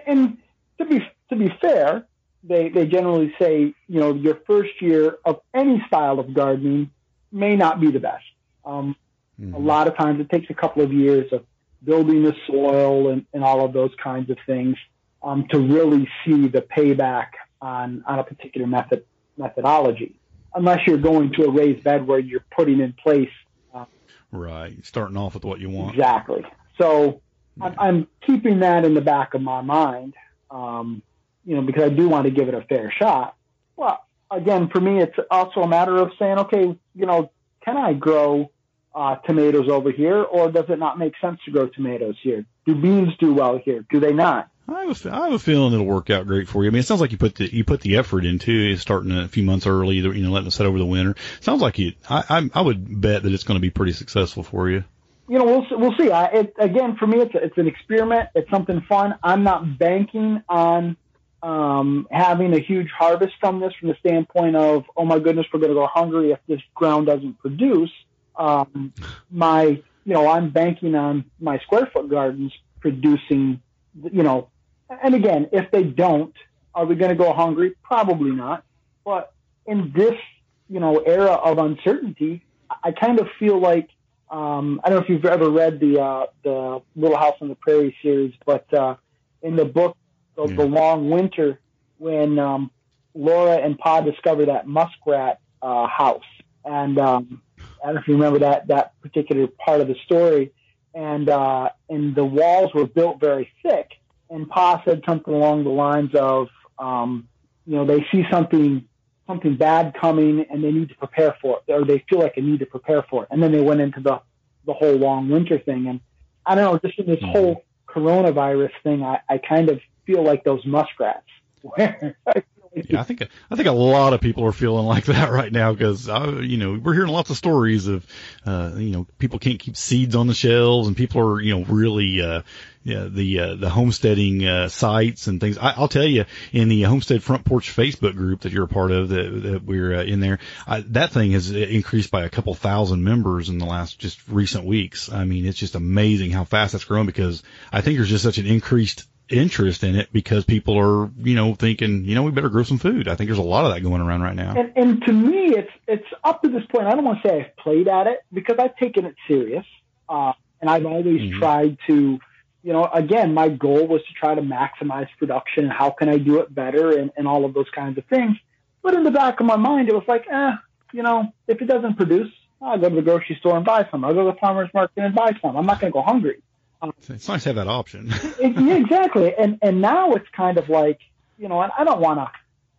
And to be to be fair, they they generally say you know your first year of any style of gardening may not be the best. Um, mm-hmm. A lot of times it takes a couple of years of building the soil and, and all of those kinds of things um, to really see the payback on on a particular method methodology. Unless you're going to a raised bed where you're putting in place. Uh,
right, starting off with what you want.
Exactly. So I'm, I'm keeping that in the back of my mind, um, you know, because I do want to give it a fair shot. Well, again, for me, it's also a matter of saying, okay, you know, can I grow uh, tomatoes over here, or does it not make sense to grow tomatoes here? Do beans do well here? Do they not?
I have, a, I have a feeling it'll work out great for you. I mean, it sounds like you put the you put the effort into starting a few months early, you know, letting it set over the winter. Sounds like you. I I, I would bet that it's going to be pretty successful for you
you know, we'll we'll see. I, it, again, for me, it's a, it's an experiment. It's something fun. I'm not banking on um, having a huge harvest from this, from the standpoint of, oh my goodness, we're going to go hungry if this ground doesn't produce. Um, my, you know, I'm banking on my square foot gardens producing, you know, and again, if they don't, are we going to go hungry? Probably not. But in this, you know, era of uncertainty, I kind of feel like um, I don't know if you've ever read the uh, the Little House on the Prairie series, but uh, in the book the, yeah. the Long Winter, when um, Laura and Pa discover that muskrat uh, house, and um, I don't know if you remember that that particular part of the story, and uh, and the walls were built very thick, and Pa said something along the lines of, um, you know, they see something something bad coming and they need to prepare for it, or they feel like they need to prepare for it. And then they went into the, the whole long winter thing. And I don't know, just in this mm-hmm. whole coronavirus thing, I, I kind of feel like those muskrats. Where *laughs* *laughs*
yeah, I think I think a lot of people are feeling like that *laughs* right now because uh, you know we're hearing lots of stories of uh, you know people can't keep seeds on the shelves and people are you know really uh, yeah, the uh, the homesteading uh, sites and things. I, will tell you, in the Homestead Front Porch Facebook group that you're a part of, that, that we're uh, in there, I, that thing has increased by a couple thousand members in the last just recent weeks. I mean, it's just amazing how fast that's grown because I think there's just such an increased interest in it because people are, you know, thinking, you know, we better grow some food. I think there's a lot of that going around right now.
And, and to me, it's it's up to this point. I don't want to say I've played at it because I've taken it serious, uh, and I've always mm-hmm. tried to you know, again, my goal was to try to maximize production and how can I do it better and, and all of those kinds of things. But in the back of my mind, it was like, eh, you know, if it doesn't produce, I'll go to the grocery store and buy some. I'll go to the farmer's market and buy some. I'm not going to go hungry.
Um, it's nice to have that option. *laughs*
it, yeah, exactly. And and now it's kind of like, you know, and I don't want to, I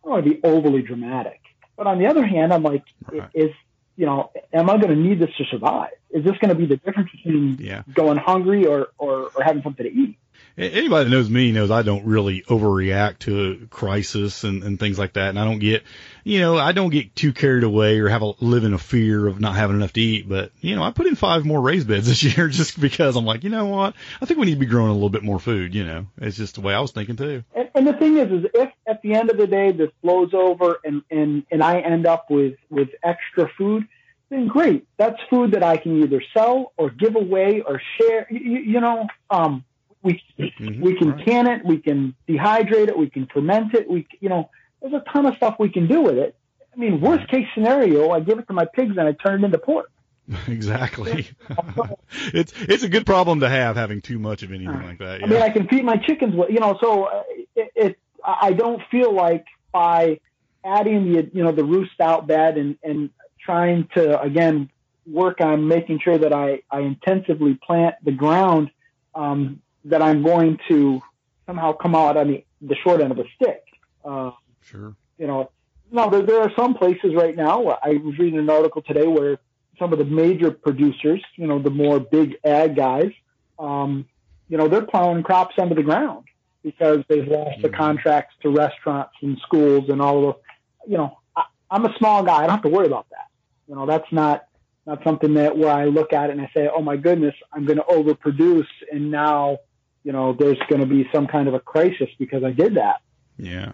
don't want to be overly dramatic. But on the other hand, I'm like, right. is you know, am I going to need this to survive? Is this going to be the difference between yeah. going hungry or, or, or having something to eat?
Anybody that knows me knows I don't really overreact to a crisis and, and things like that. And I don't get, you know, I don't get too carried away or have a live in a fear of not having enough to eat. But, you know, I put in five more raised beds *laughs* this year just because I'm like, you know what? I think we need to be growing a little bit more food, you know, it's just the way I was thinking too.
And, and the thing is, is if at the end of the day this blows over and, and, and I end up with, with extra food, then great. That's food that I can either sell or give away or share. You, you know, um, we mm-hmm. we can right. can it, we can dehydrate it, we can ferment it. We you know, there's a ton of stuff we can do with it. I mean, worst case scenario, I give it to my pigs and I turn it into pork. *laughs*
Exactly. *laughs* it's it's a good problem to have having too much of anything uh, like that.
Yeah. I mean, I can feed my chickens. You know, so uh, it, it I don't feel like by adding the you know the Ruth Stout bed and and trying to again work on making sure that I, I intensively plant the ground um, that I'm going to somehow come out on the, the short end of a stick.
Uh, sure.
You know, no, there, there are some places right now. I was reading an article today where some of the major producers, you know, the more big ag guys, um, you know, they're plowing crops under the ground because they've lost mm-hmm. the contracts to restaurants and schools and all of the, you know, I, I'm a small guy. I don't have to worry about that. You know, that's not not something that where I look at it and I say, oh my goodness, I'm going to overproduce, and now you know there's going to be some kind of a crisis because I did that.
Yeah,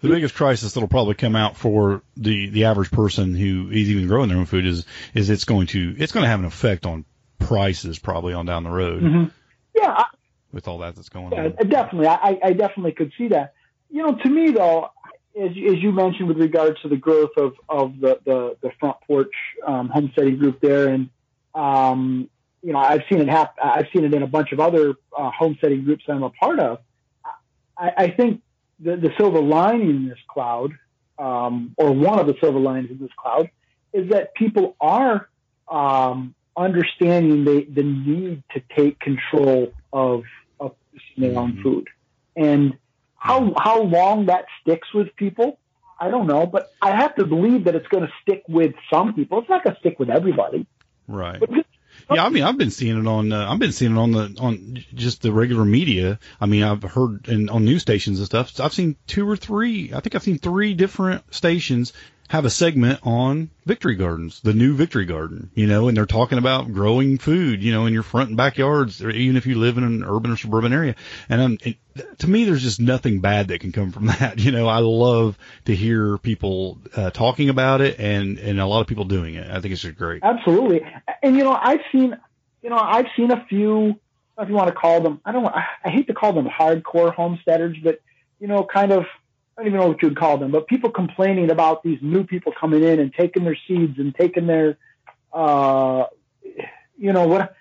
the biggest crisis that'll probably come out for the the average person who is even growing their own food is is it's going to it's going to have an effect on prices probably on down the road.
Mm-hmm. Yeah, I,
with all that that's going
yeah,
on.
Definitely, I, I definitely could see that. You know, to me though, as, as you mentioned with regards to the growth of, of the, the, the front porch um, homesteading group there, and um, you know I've seen it happen. I've seen it in a bunch of other uh, homesteading groups that I'm a part of. I, I think the, the silver lining in this cloud, um, or one of the silver linings in this cloud, is that people are um, understanding the, the need to take control of, of their own food. And how, how long that sticks with people, I don't know, but I have to believe that it's going to stick with some people. It's not going to stick with everybody.
Right. Yeah, I mean, I've been seeing it on. Uh, I've been seeing it on the on just the regular media. I mean, I've heard in, on news stations and stuff. I've seen two or three. I think I've seen three different stations have a segment on victory gardens, the new victory garden, you know, and they're talking about growing food, you know, in your front and backyards, even if you live in an urban or suburban area. And um, it, to me, there's just nothing bad that can come from *laughs* that. You know, I love to hear people uh, talking about it and, and a lot of people doing it. I think it's just great.
Absolutely. And, you know, I've seen, you know, I've seen a few, if you want to call them, I don't, I hate to call them hardcore homesteaders, but, you know, kind of, I don't even know what you would call them, but people complaining about these new people coming in and taking their seeds and taking their, uh, you know what?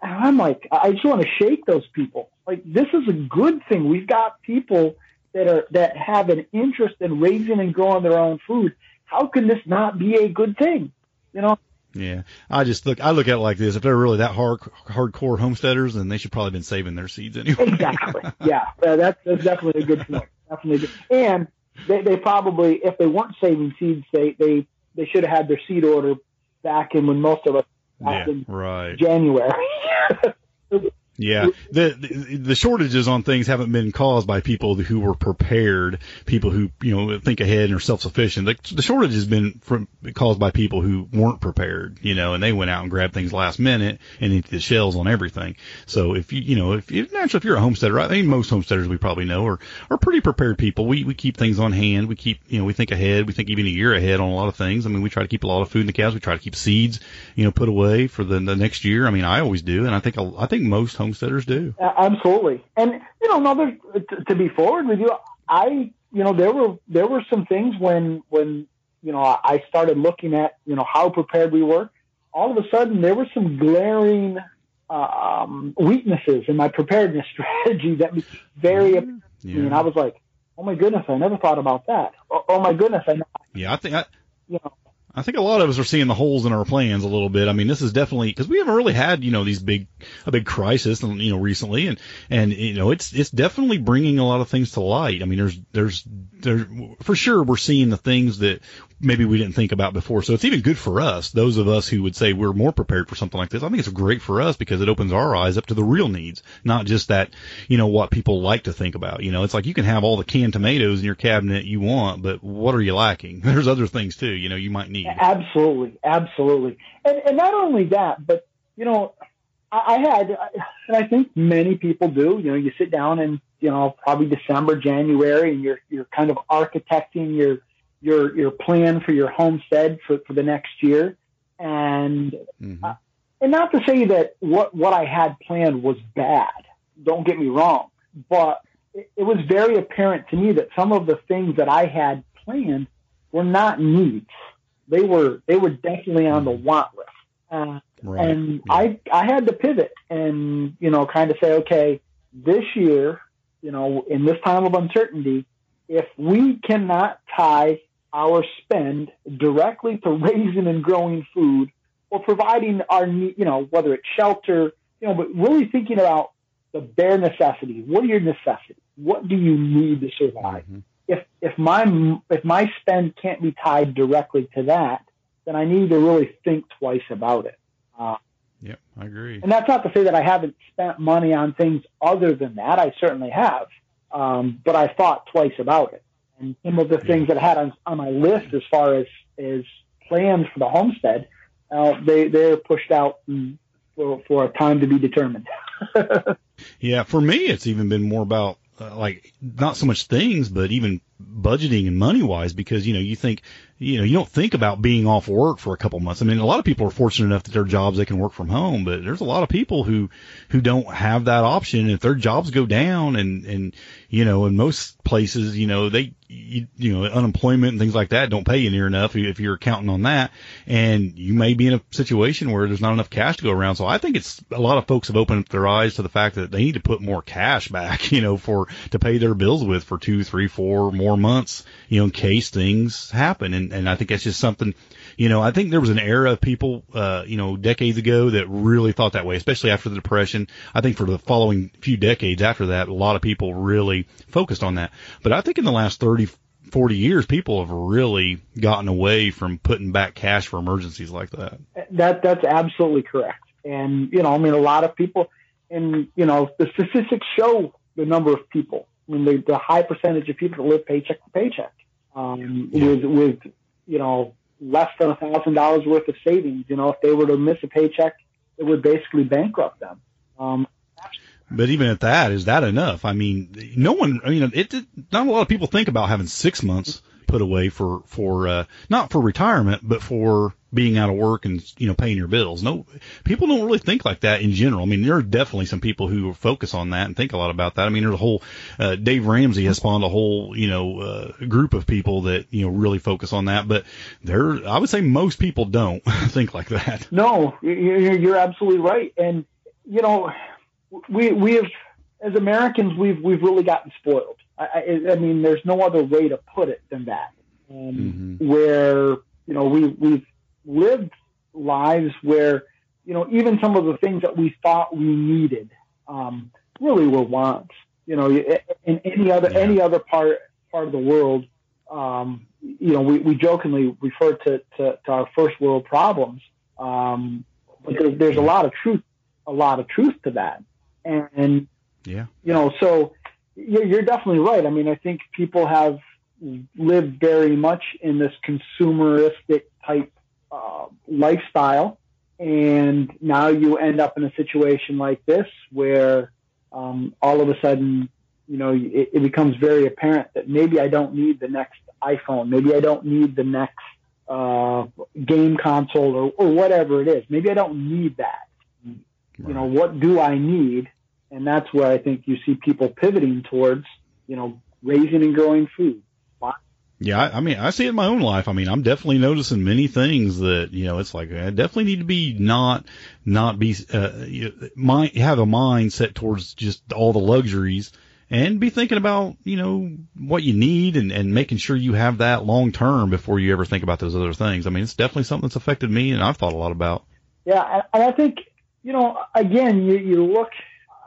I'm like, I just want to shake those people. Like, this is a good thing. We've got people that are that have an interest in raising and growing their own food. How can this not be a good thing? You know.
Yeah, I just look. I look at it like this: if they're really that hard, hardcore homesteaders, then they should probably been saving their seeds anyway.
exactly. Yeah, that's, that's definitely a good point definitely. And they, they probably, if they weren't saving seeds, they they they should have had their seed order back in when most of us
back yeah, in right.
January. *laughs* *laughs*
Yeah, the, the, the shortages on things haven't been caused by people who were prepared, people who you know think ahead and are self sufficient. The, the shortage has been from, caused by people who weren't prepared, you know, and they went out and grabbed things last minute and emptied the shells on everything. So if you you know if you naturally if you're a homesteader, I think most homesteaders we probably know are are pretty prepared people. We we keep things on hand. We keep you know we think ahead. We think even a year ahead on a lot of things. I mean we try to keep a lot of food in the cows. We try to keep seeds you know put away for the, the next year. I mean I always do, and I think I think most homesteaders do.
Absolutely, and you know, another to, to be forward with you, I you know there were there were some things when when you know I started looking at you know how prepared we were. All of a sudden, there were some glaring um, weaknesses in my preparedness *laughs* strategy that was very mm-hmm. yeah. and I was like, oh my goodness, I never thought about that. Oh, oh my goodness, I.
Yeah, I think I. You know, I think a lot of us are seeing the holes in our plans a little bit. I mean, this is definitely because we haven't really had you know these big a big crisis you know recently, and and you know it's it's definitely bringing a lot of things to light. I mean, there's there's there for sure we're seeing the things that maybe we didn't think about before. So it's even good for us, those of us who would say we're more prepared for something like this. I think it's great for us because it opens our eyes up to the real needs, not just that, you know, what people like to think about. You know, it's like you can have all the canned tomatoes in your cabinet you want, but what are you lacking? *laughs* There's other things too, you know, you might need.
Absolutely. Absolutely. And, and not only that, but, you know, I, I had, and I think many people do, you know, you sit down and, you know, probably December, January, and you're, you're kind of architecting your, your your plan for your homestead for, for the next year, and mm-hmm. uh, and not to say that what what I had planned was bad. Don't get me wrong, but it, it was very apparent to me that some of the things that I had planned were not needs. They were they were definitely on the want list. Uh, right. And yeah. I I had to pivot and you know kind of say okay this year you know in this time of uncertainty if we cannot tie our spend directly to raising and growing food or providing our, you know, whether it's shelter, you know, but really thinking about the bare necessities. What are your necessities? What do you need to survive? Mm-hmm. If, if my, if my spend can't be tied directly to that, then I need to really think twice about it.
Uh, yep, I agree.
And that's not to say that I haven't spent money on things other than that. I certainly have. Um, but I thought twice about it and some of the things that I had on, on my list as far as, as plans for the homestead, uh, they, they're pushed out for, for a time to be determined. *laughs*
yeah, for me, it's even been more about Uh, like not so much things, but even budgeting and money wise because you know you think you know you don't think about being off work for a couple months. I mean, a lot of people are fortunate enough that their jobs they can work from home, but there's a lot of people who who don't have that option. If their jobs go down and and you know in most places you know they you, you know unemployment and things like that don't pay you near enough if you're counting on that, and you may be in a situation where there's not enough cash to go around. So I think it's a lot of folks have opened up their eyes to the fact that they need to put more cash back, *laughs* you know, for to pay their bills with for two, three, four more months, you know, in case things happen. And and I think that's just something, you know, I think there was an era of people, uh, you know, decades ago that really thought that way, especially after the depression. I think for the following few decades after that, a lot of people really focused on that. But I think in the last 30, 40 years, people have really gotten away from putting back cash for emergencies like that.
That that's absolutely correct. And you know, I mean, a lot of people, and you know, the statistics show the number of people. I mean, the, the high percentage of people that live paycheck to paycheck, um, yeah. with with you know less than a thousand dollars worth of savings. You know, if they were to miss a paycheck, it would basically bankrupt them. Um,
but even at that, is that enough? I mean, no one, you know, it, it not a lot of people think about having six months put away for for uh, not for retirement, but for being out of work and you know paying your bills. No, people don't really think like that in general. I mean, there are definitely some people who focus on that and think a lot about that. I mean, there's a whole uh, Dave Ramsey has spawned a whole you know uh, group of people that you know really focus on that, but there, I would say most people don't *laughs* think like that.
No, you're absolutely right, and you know, we we have as Americans we've we've really gotten spoiled. I, I, I mean, there's no other way to put it than that. Um, mm-hmm. Where you know we we've lived lives where, you know, even some of the things that we thought we needed, um, really were wants. You know, in any other yeah. any other part part of the world, um, you know, we, we jokingly refer to, to, to our first world problems, um, but there's, there's a lot of truth, a lot of truth to that, and
yeah,
you know, so you're, you're definitely right. I mean, I think people have lived very much in this consumeristic type uh, lifestyle. And now you end up in a situation like this where um, all of a sudden, you know, it, it, becomes very apparent that maybe I don't need the next iPhone. Maybe I don't need the next uh, game console or, or whatever it is. Maybe I don't need that. Right. You know, what do I need? And that's where I think you see people pivoting towards, you know, raising and growing food.
Yeah, I, I, mean, I see it in my own life. I mean, I'm definitely noticing many things that you know. It's like I definitely need to be not not be uh, you have a mind set towards just all the luxuries and be thinking about you know what you need and and making sure you have that long term before you ever think about those other things. I mean, it's definitely something that's affected me and I've thought a lot about.
Yeah, and I think you know, again, you you look.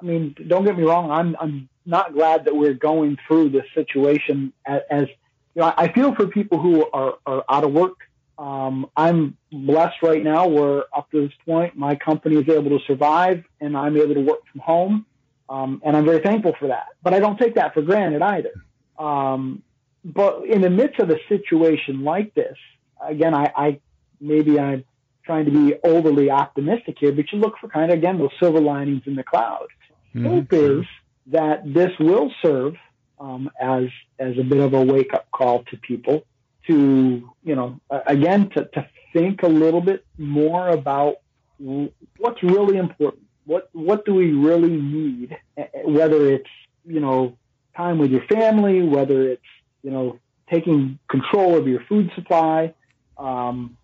I mean, don't get me wrong. I'm I'm not glad that we're going through this situation as, as you know, I feel for people who are, are out of work. Um, I'm blessed right now where up to this point, my company is able to survive and I'm able to work from home. Um, and I'm very thankful for that, but I don't take that for granted either. Um, but in the midst of a situation like this, again, I, I maybe I'm trying to be overly optimistic here, but you look for kind of again those silver linings in the cloud. Mm-hmm. Hope is that this will serve um, as as a bit of a wake up call to people to you know again to, to think a little bit more about what's really important. What what do we really need? Whether it's you know time with your family, whether it's you know taking control of your food supply. Um,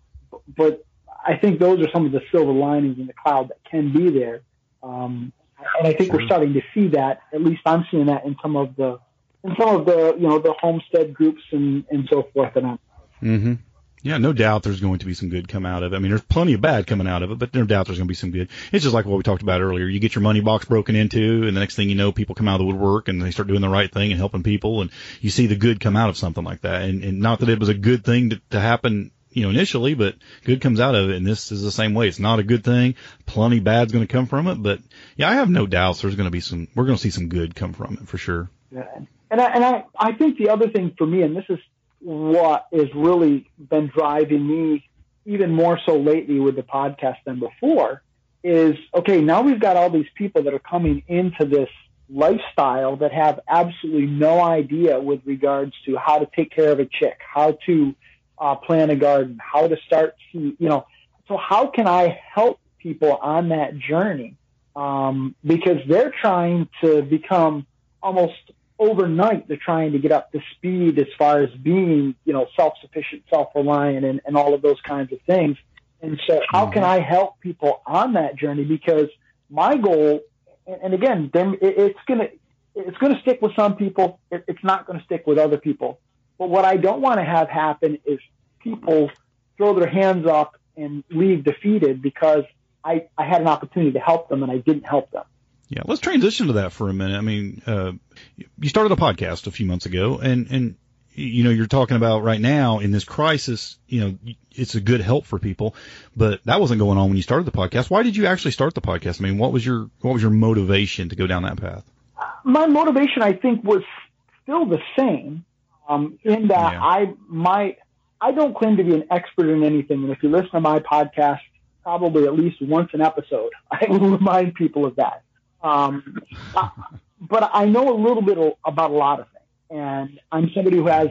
but I think those are some of the silver linings in the cloud that can be there. Um, and I think we're starting to see that. At least I'm seeing that in some of the and some of the you know the homestead groups and and so forth and on.
Mm-hmm. Yeah, no doubt there's going to be some good come out of it. I mean, there's plenty of bad coming out of it, but no doubt there's going to be some good. It's just like what we talked about earlier. You get your money box broken into, and the next thing you know, people come out of the woodwork and they start doing the right thing and helping people, and you see the good come out of something like that. And, and not that it was a good thing to, to happen, you know, initially, but good comes out of it. And this is the same way. It's not a good thing. Plenty bad's going to come from it, but yeah, I have no doubts there's going to be some. We're going to see some good come from it for sure.
And I, and I, I think the other thing for me, and this is what has really been driving me even more so lately with the podcast than before, is okay, now we've got all these people that are coming into this lifestyle that have absolutely no idea with regards to how to take care of a chick, how to uh, plant a garden, how to start, to, you know. So how can I help people on that journey? Um, because they're trying to become almost overnight. They're trying to get up to speed as far as being, you know, self-sufficient, self-reliant, and, and all of those kinds of things. And so, how can I help people on that journey? Because my goal, and, again, then it's gonna it's gonna stick with some people. it's not gonna stick with other people. But what I don't want to have happen is people throw their hands up and leave defeated because I, I had an opportunity to help them and I didn't help them.
Yeah, let's transition to that for a minute. I mean, uh, you started a podcast a few months ago, and and you know you're talking about right now in this crisis. You know, it's a good help for people, but that wasn't going on when you started the podcast. Why did you actually start the podcast? I mean, what was your what was your motivation to go down that path?
My motivation, I think, was still the same. Um, in that yeah. I my I don't claim to be an expert in anything, and if you listen to my podcast, probably at least once an episode, *laughs* I will remind people of that. Um, uh, but I know a little bit about a lot of things, and I'm somebody who has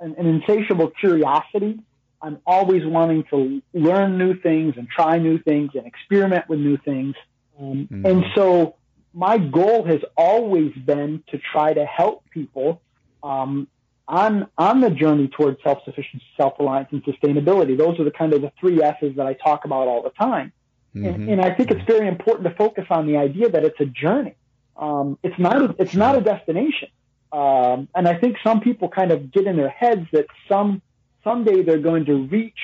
an, an insatiable curiosity. I'm always wanting to learn new things and try new things and experiment with new things. Um, mm-hmm. And so my goal has always been to try to help people um, on on the journey towards self-sufficiency, self-reliance, and sustainability. Those are the kind of the three S's that I talk about all the time. Mm-hmm. And, and, I think it's very important to focus on the idea that it's a journey. Um, it's not a, it's not a destination. Um, and I think some people kind of get in their heads that some someday they're going to reach,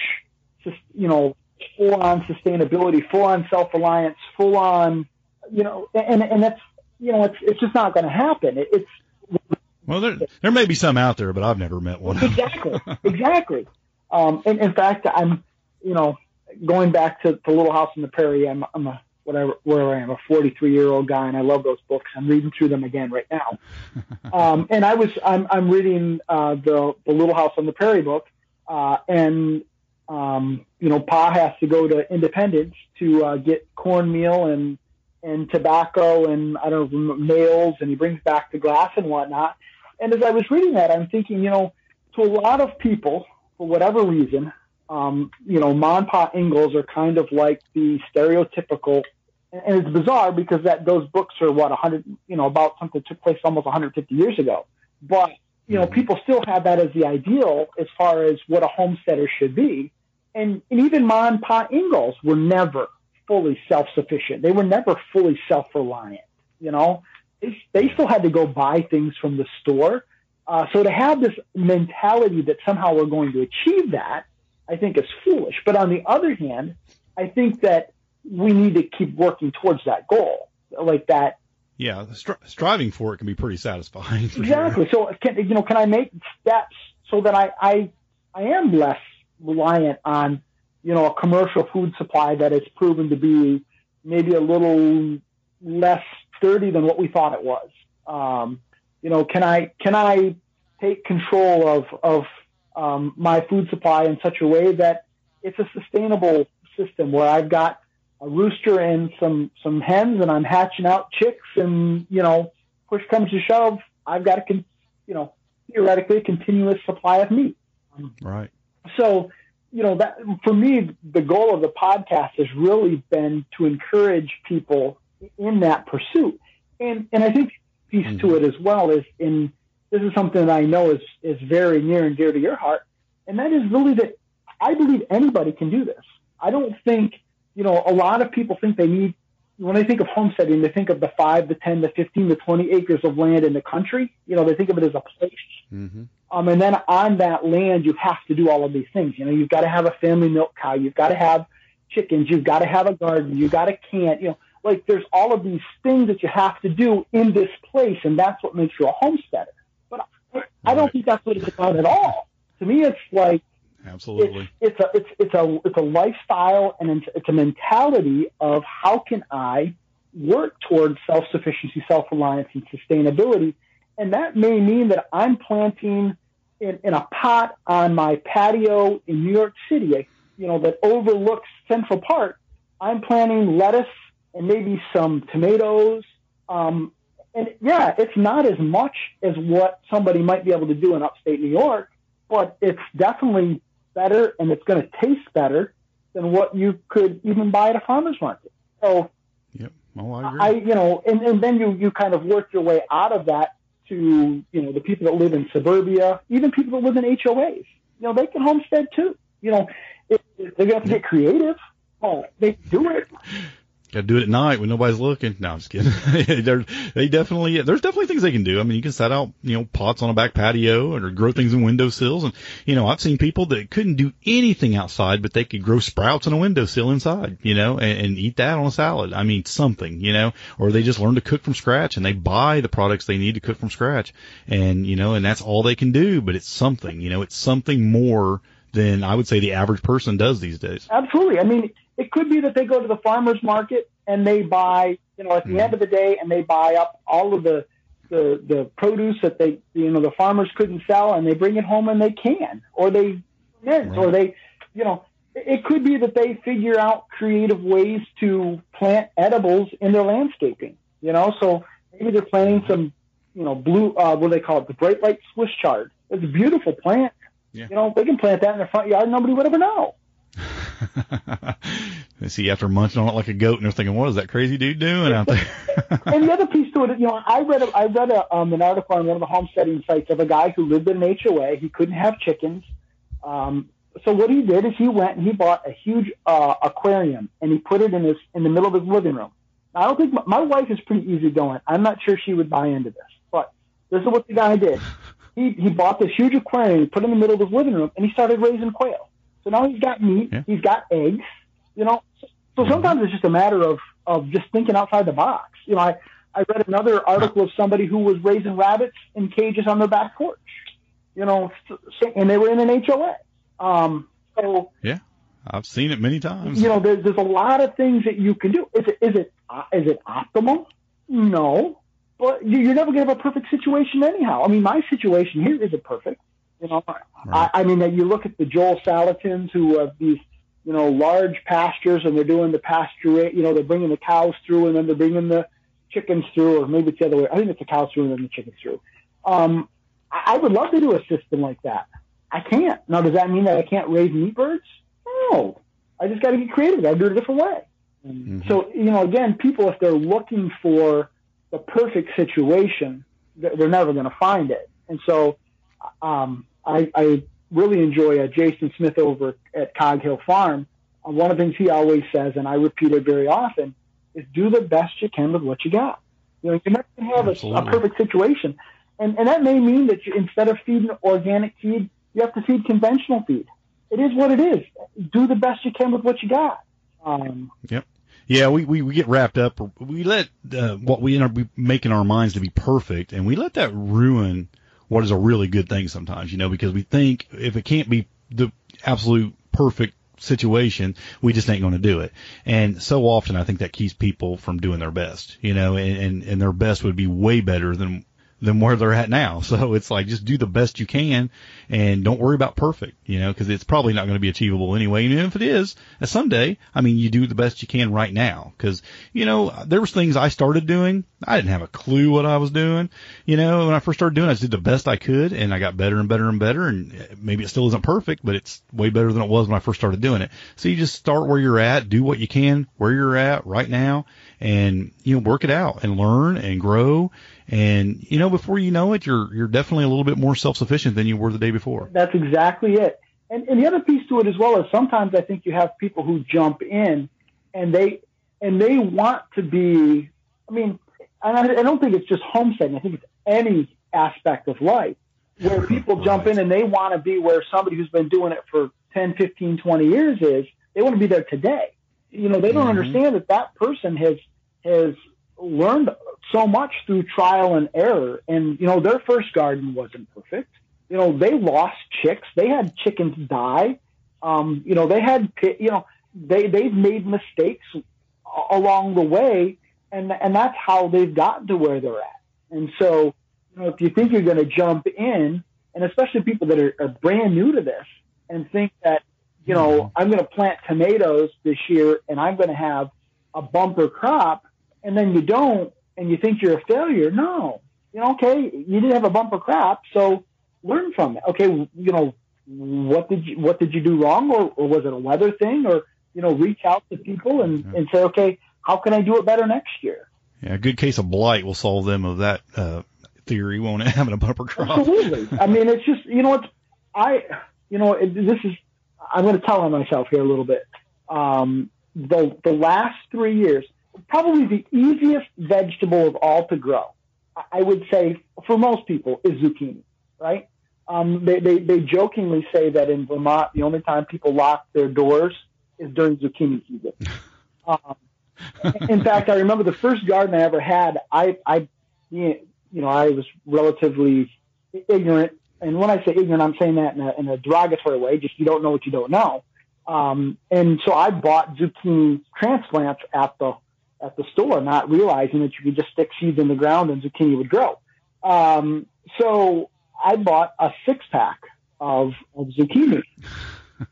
you know, full on sustainability, full on self reliance, full on, you know, and and that's you know it's it's just not going to happen. It, it's
well, there there may be some out there, but I've never met one.
Exactly, exactly. *laughs* Um, and in fact, I'm you know going back to, to Little House on the Prairie, I'm, I'm a whatever where I am a 43 year old guy, and I love those books. I'm reading through them again right now. *laughs* um, and I was I'm I'm reading uh, the the Little House on the Prairie book, uh, and um, you know Pa has to go to Independence to uh, get cornmeal and and tobacco and I don't know nails, and he brings back the glass and whatnot. And as I was reading that, I'm thinking, you know, to a lot of people, for whatever reason, um, you know, Ma and Pa Ingalls are kind of like the stereotypical, and it's bizarre because that those books are what 100, you know, about something that took place almost 150 years ago. But you know, people still have that as the ideal as far as what a homesteader should be. And, and even Ma and Pa Ingalls were never fully self-sufficient. They were never fully self-reliant. You know, they, they still had to go buy things from the store. Uh, so to have this mentality that somehow we're going to achieve that I think is foolish. But on the other hand, I think that we need to keep working towards that goal, like that.
Yeah, stri- striving for it can be pretty satisfying.
Exactly.
Sure.
So, can, you know, can I make steps so that I, I, I am less reliant on, you know, a commercial food supply that has proven to be maybe a little less sturdy than what we thought it was. Um, you know, can I, can I take control of, of um, my food supply in such a way that it's a sustainable system where I've got a rooster and some some hens, and I'm hatching out chicks, and you know, push comes to shove, I've got a con- you know theoretically a continuous supply of meat.
Right.
So, you know, that for me, the goal of the podcast has really been to encourage people in that pursuit, and and I think piece mm-hmm. to it as well is in this is something that I know is, is very near and dear to your heart. And that is really that I believe anybody can do this. I don't think, you know, a lot of people think they need, when they think of homesteading, they think of the five, the 10, the 15, the 20 acres of land in the country. You know, they think of it as a place. Mm-hmm. Um, and then on that land, you have to do all of these things. You know, you've got to have a family milk cow. You've got to have chickens. You've got to have a garden. You've got to can't. you know, like there's all of these things that you have to do in this place. And that's what makes you a homesteader. I don't think that's what it's about at all. To me, it's like
absolutely
it's, it's a it's it's a it's a lifestyle and it's, it's a mentality of how can I work towards self sufficiency, self reliance, and sustainability, and that may mean that I'm planting in, in a pot on my patio in New York City, you know, that overlooks Central Park. I'm planting lettuce and maybe some tomatoes, um, and yeah, it's not as much as what somebody might be able to do in upstate New York, but it's definitely better and it's going to taste better than what you could even buy at a farmer's market. So,
yep. Oh, I.
I you know, and, and then you, you kind of work your way out of that to, you know, the people that live in suburbia, even people that live in HOAs. You know, they can homestead too. You know, if they're going to have to get creative. Oh, they do it. *laughs*
Got to do it at night when nobody's looking. No, I'm just kidding. *laughs* they definitely, there's definitely things they can do. I mean, you can set out, you know, pots on a back patio or grow things in windowsills. And, you know, I've seen people that couldn't do anything outside, but they could grow sprouts on a windowsill inside, you know, and, and eat that on a salad. I mean, something, you know, or they just learn to cook from scratch and they buy the products they need to cook from scratch. And, you know, and that's all they can do, but it's something, you know, it's something more than I would say the average person does these days.
Absolutely. I mean, it could be that they go to the farmer's market and they buy, you know, at the mm. end of the day, and they buy up all of the, the the produce that they, you know, the farmers couldn't sell, and they bring it home and they can, or they mint, right. or they, you know, it could be that they figure out creative ways to plant edibles in their landscaping. You know, so maybe they're planting some, you know, blue, uh, what do they call it, the bright light Swiss chard. It's a beautiful plant. Yeah. You know, they can plant that in their front yard. Nobody would ever know. *laughs*
See, after munching on it like a goat, and they're thinking, "What is that crazy dude doing out there?" *laughs*
and the other piece to it, you know, I read a, I read a, um, an article on one of the homesteading sites of a guy who lived in an HOA. He couldn't have chickens, um, so what he did is he went and he bought a huge uh, aquarium and he put it in his in the middle of his living room. Now, I don't think my, my wife is pretty easygoing. I'm not sure she would buy into this, but this is what the guy did. He he bought this huge aquarium, put it in the middle of his living room, and he started raising quail. So now he's got meat, yeah. he's got eggs, you know. So sometimes it's just a matter of of just thinking outside the box. You know, I I read another article of somebody who was raising rabbits in cages on their back porch. You know, and they were in an HOA. Um, so
yeah, I've seen it many times.
You know, there's there's a lot of things that you can do. Is it is it uh, is it optimal? No, but you're never going to have a perfect situation anyhow. I mean, my situation here isn't perfect. You know, right. I, I mean, that you look at the Joel Salatins who have these, you know, large pastures and they're doing the pasture, you know, they're bringing the cows through and then they're bringing the chickens through, or maybe it's the other way. I think it's the cows through and then the chickens through. Um, I, I would love to do a system like that. I can't. Now, does that mean that I can't raise meat birds? No. I just got to get creative. I do it a different way. Mm-hmm. So, you know, again, people, if they're looking for the perfect situation, they're never going to find it. And so, um, I, I really enjoy uh, Jason Smith over at Cog Hill Farm. Uh, one of the things he always says, and I repeat it very often, is do the best you can with what you got. You know, you're never going to have a, a, perfect situation. And, and that may mean that you, instead of feeding organic feed, you have to feed conventional feed. It is what it is. Do the best you can with what you got. Um,
yep. Yeah, we, we, we get wrapped up. We let uh, what we end up making our minds to be perfect, and we let that ruin what is a really good thing sometimes, you know, because we think if it can't be the absolute perfect situation, we just ain't going to do it. And so often I think that keeps people from doing their best, you know, and, and, and their best would be way better than than where they're at now. *laughs* So it's like just do the best you can and don't worry about perfect, you know, because it's probably not going to be achievable anyway. And if it is, uh, someday, I mean, you do the best you can right now. Because you know, there was things I started doing. I didn't have a clue what I was doing. You know, when I first started doing, it, I just did the best I could, and I got better and better and better. And uh, maybe it still isn't perfect, but it's way better than it was when I first started doing it. So you just start where you're at, do what you can where you're at right now, and you know, work it out and learn and grow and you know, before you know it, you're you're definitely a little bit more self sufficient than you were the day before.
That's exactly it. And, and the other piece to it as well is sometimes I think you have people who jump in and they and they want to be. I mean, I, I don't think it's just homesteading. I think it's any aspect of life where *laughs* people right. jump in and they want to be where somebody who's been doing it for 10, 15, 20 years is. They want to be there today. You know, they don't mm-hmm. understand that that person has has learned so much through trial and error. And, you know, their first garden wasn't perfect. You know, they lost chicks. They had chickens die. Um, you know, they had, you know, they, they've made mistakes along the way. And, and that's how they've gotten to where they're at. And so, you know, if you think you're going to jump in, and especially people that are, are brand new to this and think that, you know, mm-hmm. I'm going to plant tomatoes this year and I'm going to have a bumper crop, and then you don't, and you think you're a failure. No, you know, okay, you didn't have a bumper crop, so learn from it. Okay, you know, what did you what did you do wrong, or, or was it a weather thing, or you know, reach out to people and, and say, okay, how can I do it better next year?
Yeah, a good case of blight will solve them of that uh, theory, won't it? *laughs* Having a bumper crop.
Absolutely. I mean, it's just you know, it's I you know, it, this is I'm going to tell on myself here a little bit. Um, the the last three years, probably the easiest vegetable of all to grow, I would say for most people is zucchini, right? Um, they, they, they jokingly say that in Vermont, the only time people lock their doors is during zucchini season. *laughs* Um, in fact, I remember the first garden I ever had. I, I, you know, I was relatively ignorant, and when I say ignorant, I'm saying that in a, in a derogatory way. Just you don't know what you don't know. Um, and so I bought zucchini transplants at the at the store, not realizing that you could just stick seeds in the ground and zucchini would grow. Um, so I bought a six pack of, of zucchini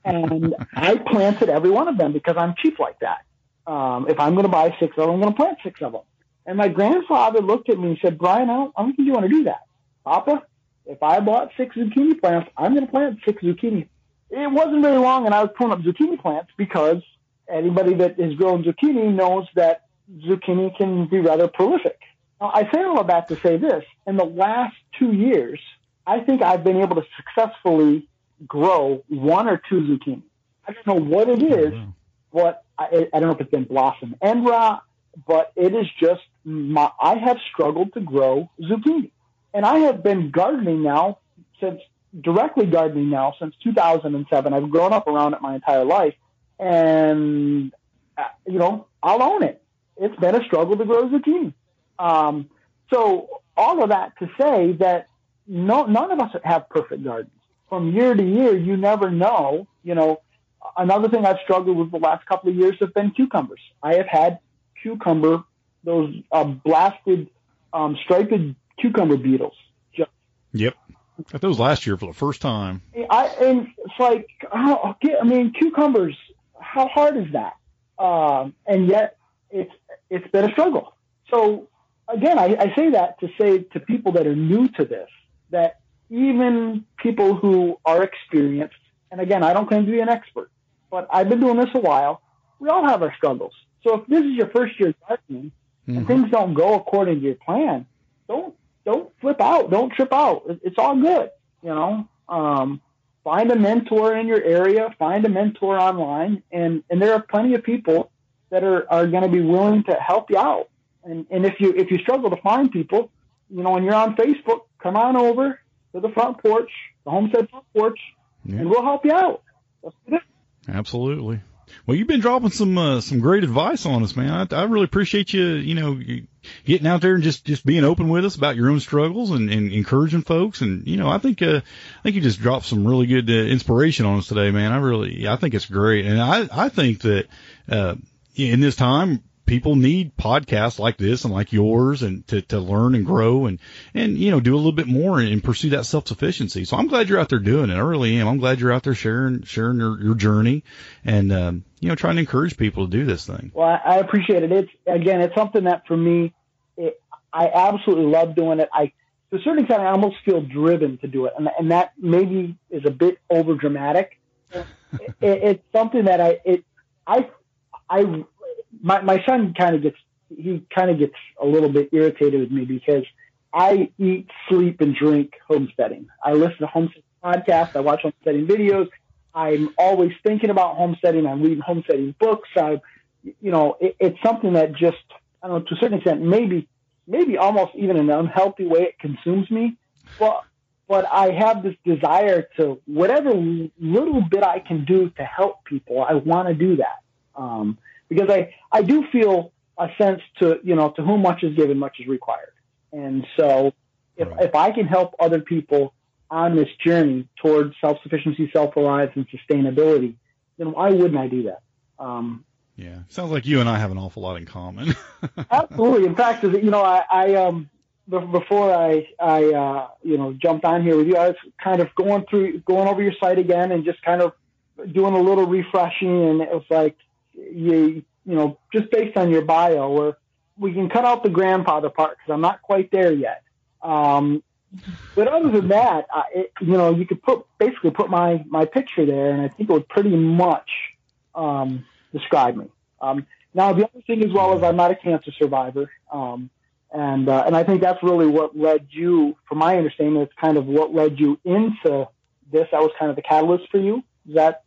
and I planted every one of them because I'm cheap like that. Um, if I'm going to buy six of them, I'm going to plant six of them. And my grandfather looked at me and said, Brian, I don't, I don't think you want to do that. Papa, if I bought six zucchini plants, I'm going to plant six zucchini. It wasn't very long and I was pulling up zucchini plants because anybody that has grown zucchini knows that zucchini can be rather prolific. Now, I say all of that to say this. In the last two years, I think I've been able to successfully grow one or two zucchini. I don't know what it is, oh, but I, I don't know if it's been blossom end rot, but it is just my, I have struggled to grow zucchini. And I have been gardening now since directly gardening now since 2007. I've grown up around it my entire life. And, uh, you know, I'll own it. It's been a struggle to grow zucchini. Um, so all of that to say that no, none of us have perfect gardens. From year to year, you never know. You know, another thing I've struggled with the last couple of years have been cucumbers. I have had cucumber, those uh, blasted um, striped cucumber beetles.
Just, yep. Got those last year for the first time.
I and it's like, oh, I mean, cucumbers. How hard is that? Um, and yet, it's it's been a struggle. So again, I, I say that to say to people that are new to this that even people who are experienced, and again, I don't claim to be an expert, but I've been doing this a while. We all have our struggles. So if this is your first year gardening mm-hmm. and things don't go according to your plan, don't don't flip out, don't trip out. It's all good, you know. Um, find a mentor in your area, find a mentor online, and and there are plenty of people that are are going to be willing to help you out. And and if you if you struggle to find people, you know, when you're on Facebook, come on over to the front porch, the homestead front porch, yeah. and we'll help you out.
Absolutely. Well, you've been dropping some uh, some great advice on us, man. I, I really appreciate you, you know, getting out there and just just being open with us about your own struggles and, and encouraging folks. And you know, I think uh, I think you just dropped some really good uh, inspiration on us today, man. I really I think it's great, and I I think that uh, in this time people need podcasts like this and like yours and to, to learn and grow and, and, you know, do a little bit more and, and pursue that self sufficiency. So I'm glad you're out there doing it. I really am. I'm glad you're out there sharing, sharing your, your journey and, um, you know, trying to encourage people to do this thing.
Well, I appreciate it. It's, again, it's something that for me, it, I absolutely love doing it. I, to a certain extent, I almost feel driven to do it. And, and that maybe is a bit over dramatic. *laughs* it, it's something that I, it, I, I my, my son kind of gets, he kind of gets a little bit irritated with me because I eat, sleep, and drink homesteading. I listen to homesteading podcasts. I watch homesteading videos. I'm always thinking about homesteading. I'm reading homesteading books. I, you know, it, it's something that just, I don't know, to a certain extent, maybe, maybe almost even in an unhealthy way, it consumes me. But, but I have this desire to whatever little bit I can do to help people. I want to do that. Um, because I, I do feel a sense to, you know, to whom much is given, much is required. And so if, right. if I can help other people on this journey towards self-sufficiency, self-reliance, and sustainability, then why wouldn't I do that? Um,
yeah, sounds like you and I have an awful lot in common. *laughs*
absolutely. In fact, you know, I, I um, before I, I, uh, you know, jumped on here with you, I was kind of going through, going over your site again, and just kind of doing a little refreshing, and it was like, you you know just based on your bio or we can cut out the grandfather part because I'm not quite there yet. Um, but other than that, uh, it, you know, you could put basically put my my picture there, and I think it would pretty much um, describe me. Um, now, the other thing as well is I'm not a cancer survivor, um, and uh, and I think that's really what led you, from my understanding, it's kind of what led you into this. That was kind of the catalyst for you. Is that?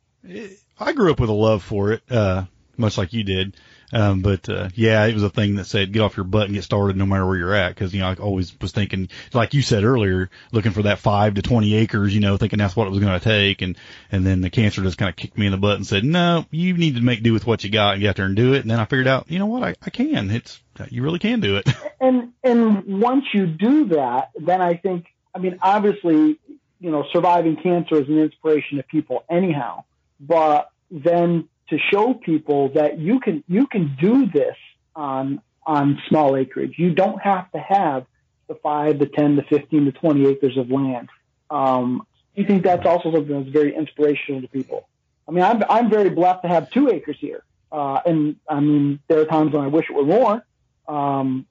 I grew up with a love for it, uh, much like you did. Um, but, uh, yeah, it was a thing that said get off your butt and get started no matter where you're at. Cause, you know, I always was thinking, like you said earlier, looking for that five to 20 acres, you know, thinking that's what it was going to take. And, and then the cancer just kind of kicked me in the butt and said, no, you need to make do with what you got and get out there and do it. And then I figured out, you know what? I, I can. It's, you really can do it. *laughs*
And, and once you do that, then I think, I mean, obviously, you know, surviving cancer is an inspiration to people anyhow, but then to show people that you can you can do this on on small acreage. You don't have to have the five, the ten, the fifteen, the twenty acres of land. Um, I think that's also something that's very inspirational to people. I mean, I'm I'm very blessed to have two acres here, uh, and I mean there are times when I wish it were more. Um,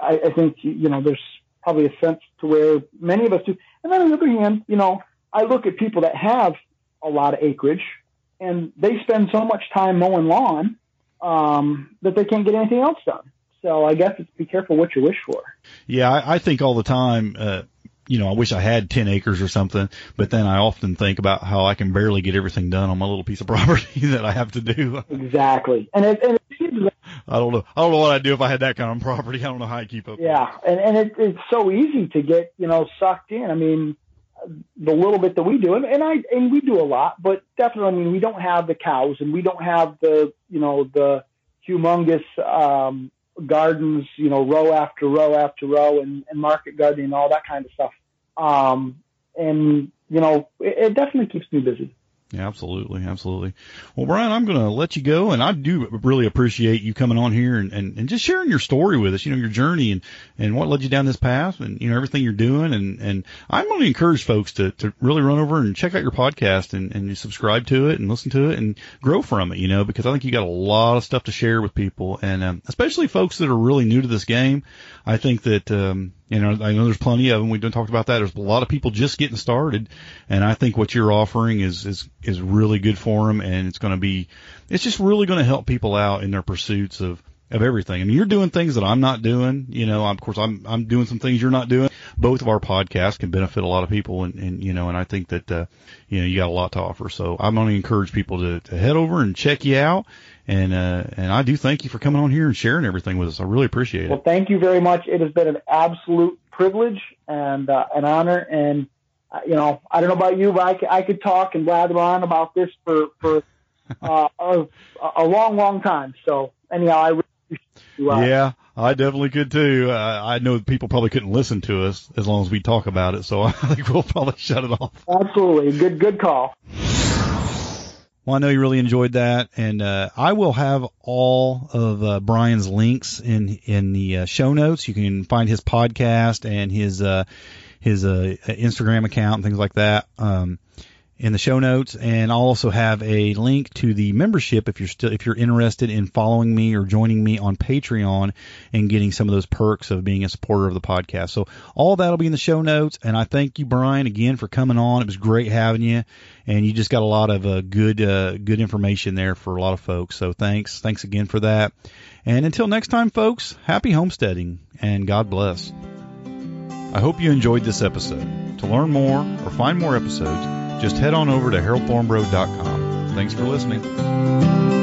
I, I think you know there's probably a sense to where many of us do. And then on the other hand, you know, I look at people that have a lot of acreage and they spend so much time mowing lawn um, that they can't get anything else done. So I guess it's be careful what you wish for.
Yeah, I, I think all the time, uh, you know, I wish I had 10 acres or something, but then I often think about how I can barely get everything done on my little piece of *laughs* property that I have to do.
Exactly. And it, and it seems
I don't know. I don't know what I'd do if I had that kind of property. I don't know how I keep up.
Yeah. And, and it, it's so easy to get, you know, sucked in. I mean, the little bit that we do, and, and I and we do a lot, but definitely, I mean, we don't have the cows, and we don't have the you know the humongous um, gardens, you know, row after row after row, and, and market gardening, and all that kind of stuff. Um, and you know, it, it definitely keeps me busy.
Yeah, absolutely, absolutely. Well, Brian, I'm going to let you go, and I do really appreciate you coming on here and, and, and just sharing your story with us. You know, your journey and and what led you down this path, and you know everything you're doing. And and I'm going to encourage folks to to really run over and check out your podcast and and you subscribe to it and listen to it and grow from it. You know, because I think you got a lot of stuff to share with people, and um, especially folks that are really new to this game. I think that um, you know I know there's plenty of them. We've done talked about that. There's a lot of people just getting started, and I think what you're offering is is is really good for them, and it's going to be it's just really going to help people out in their pursuits of of everything. I mean, you're doing things that I'm not doing. You know, of course, I'm I'm doing some things you're not doing. Both of our podcasts can benefit a lot of people, and, and you know, and I think that uh, you know you got a lot to offer. So I'm going to encourage people to, to head over and check you out. And uh, and I do thank you for coming on here and sharing everything with us. I really appreciate it.
Well, thank you very much. It has been an absolute privilege and uh, an honor. And uh, you know, I don't know about you, but I could, I could talk and blather on about this for for *laughs* uh, a, a long, long time. So anyhow, I. Really you, uh,
yeah, I definitely could too. Uh, I know people probably couldn't listen to us as long as we talk about it, so *laughs* I think we'll probably shut it off.
Absolutely, good, good call.
Well, I know you really enjoyed that, and uh, I will have all of uh, Brian's links in in the uh, show notes. You can find his podcast and his uh, his uh, Instagram account and things like that. Um, in the show notes, and I'll also have a link to the membership if you're still if you're interested in following me or joining me on Patreon and getting some of those perks of being a supporter of the podcast. So all that'll be in the show notes, and I thank you, Brian, again for coming on. It was great having you, and you just got a lot of uh, good uh, good information there for a lot of folks. So thanks, thanks again for that. And until next time, folks, happy homesteading and God bless. I hope you enjoyed this episode. To learn more or find more episodes just head on over to haroldthornbro.com. Thanks for listening.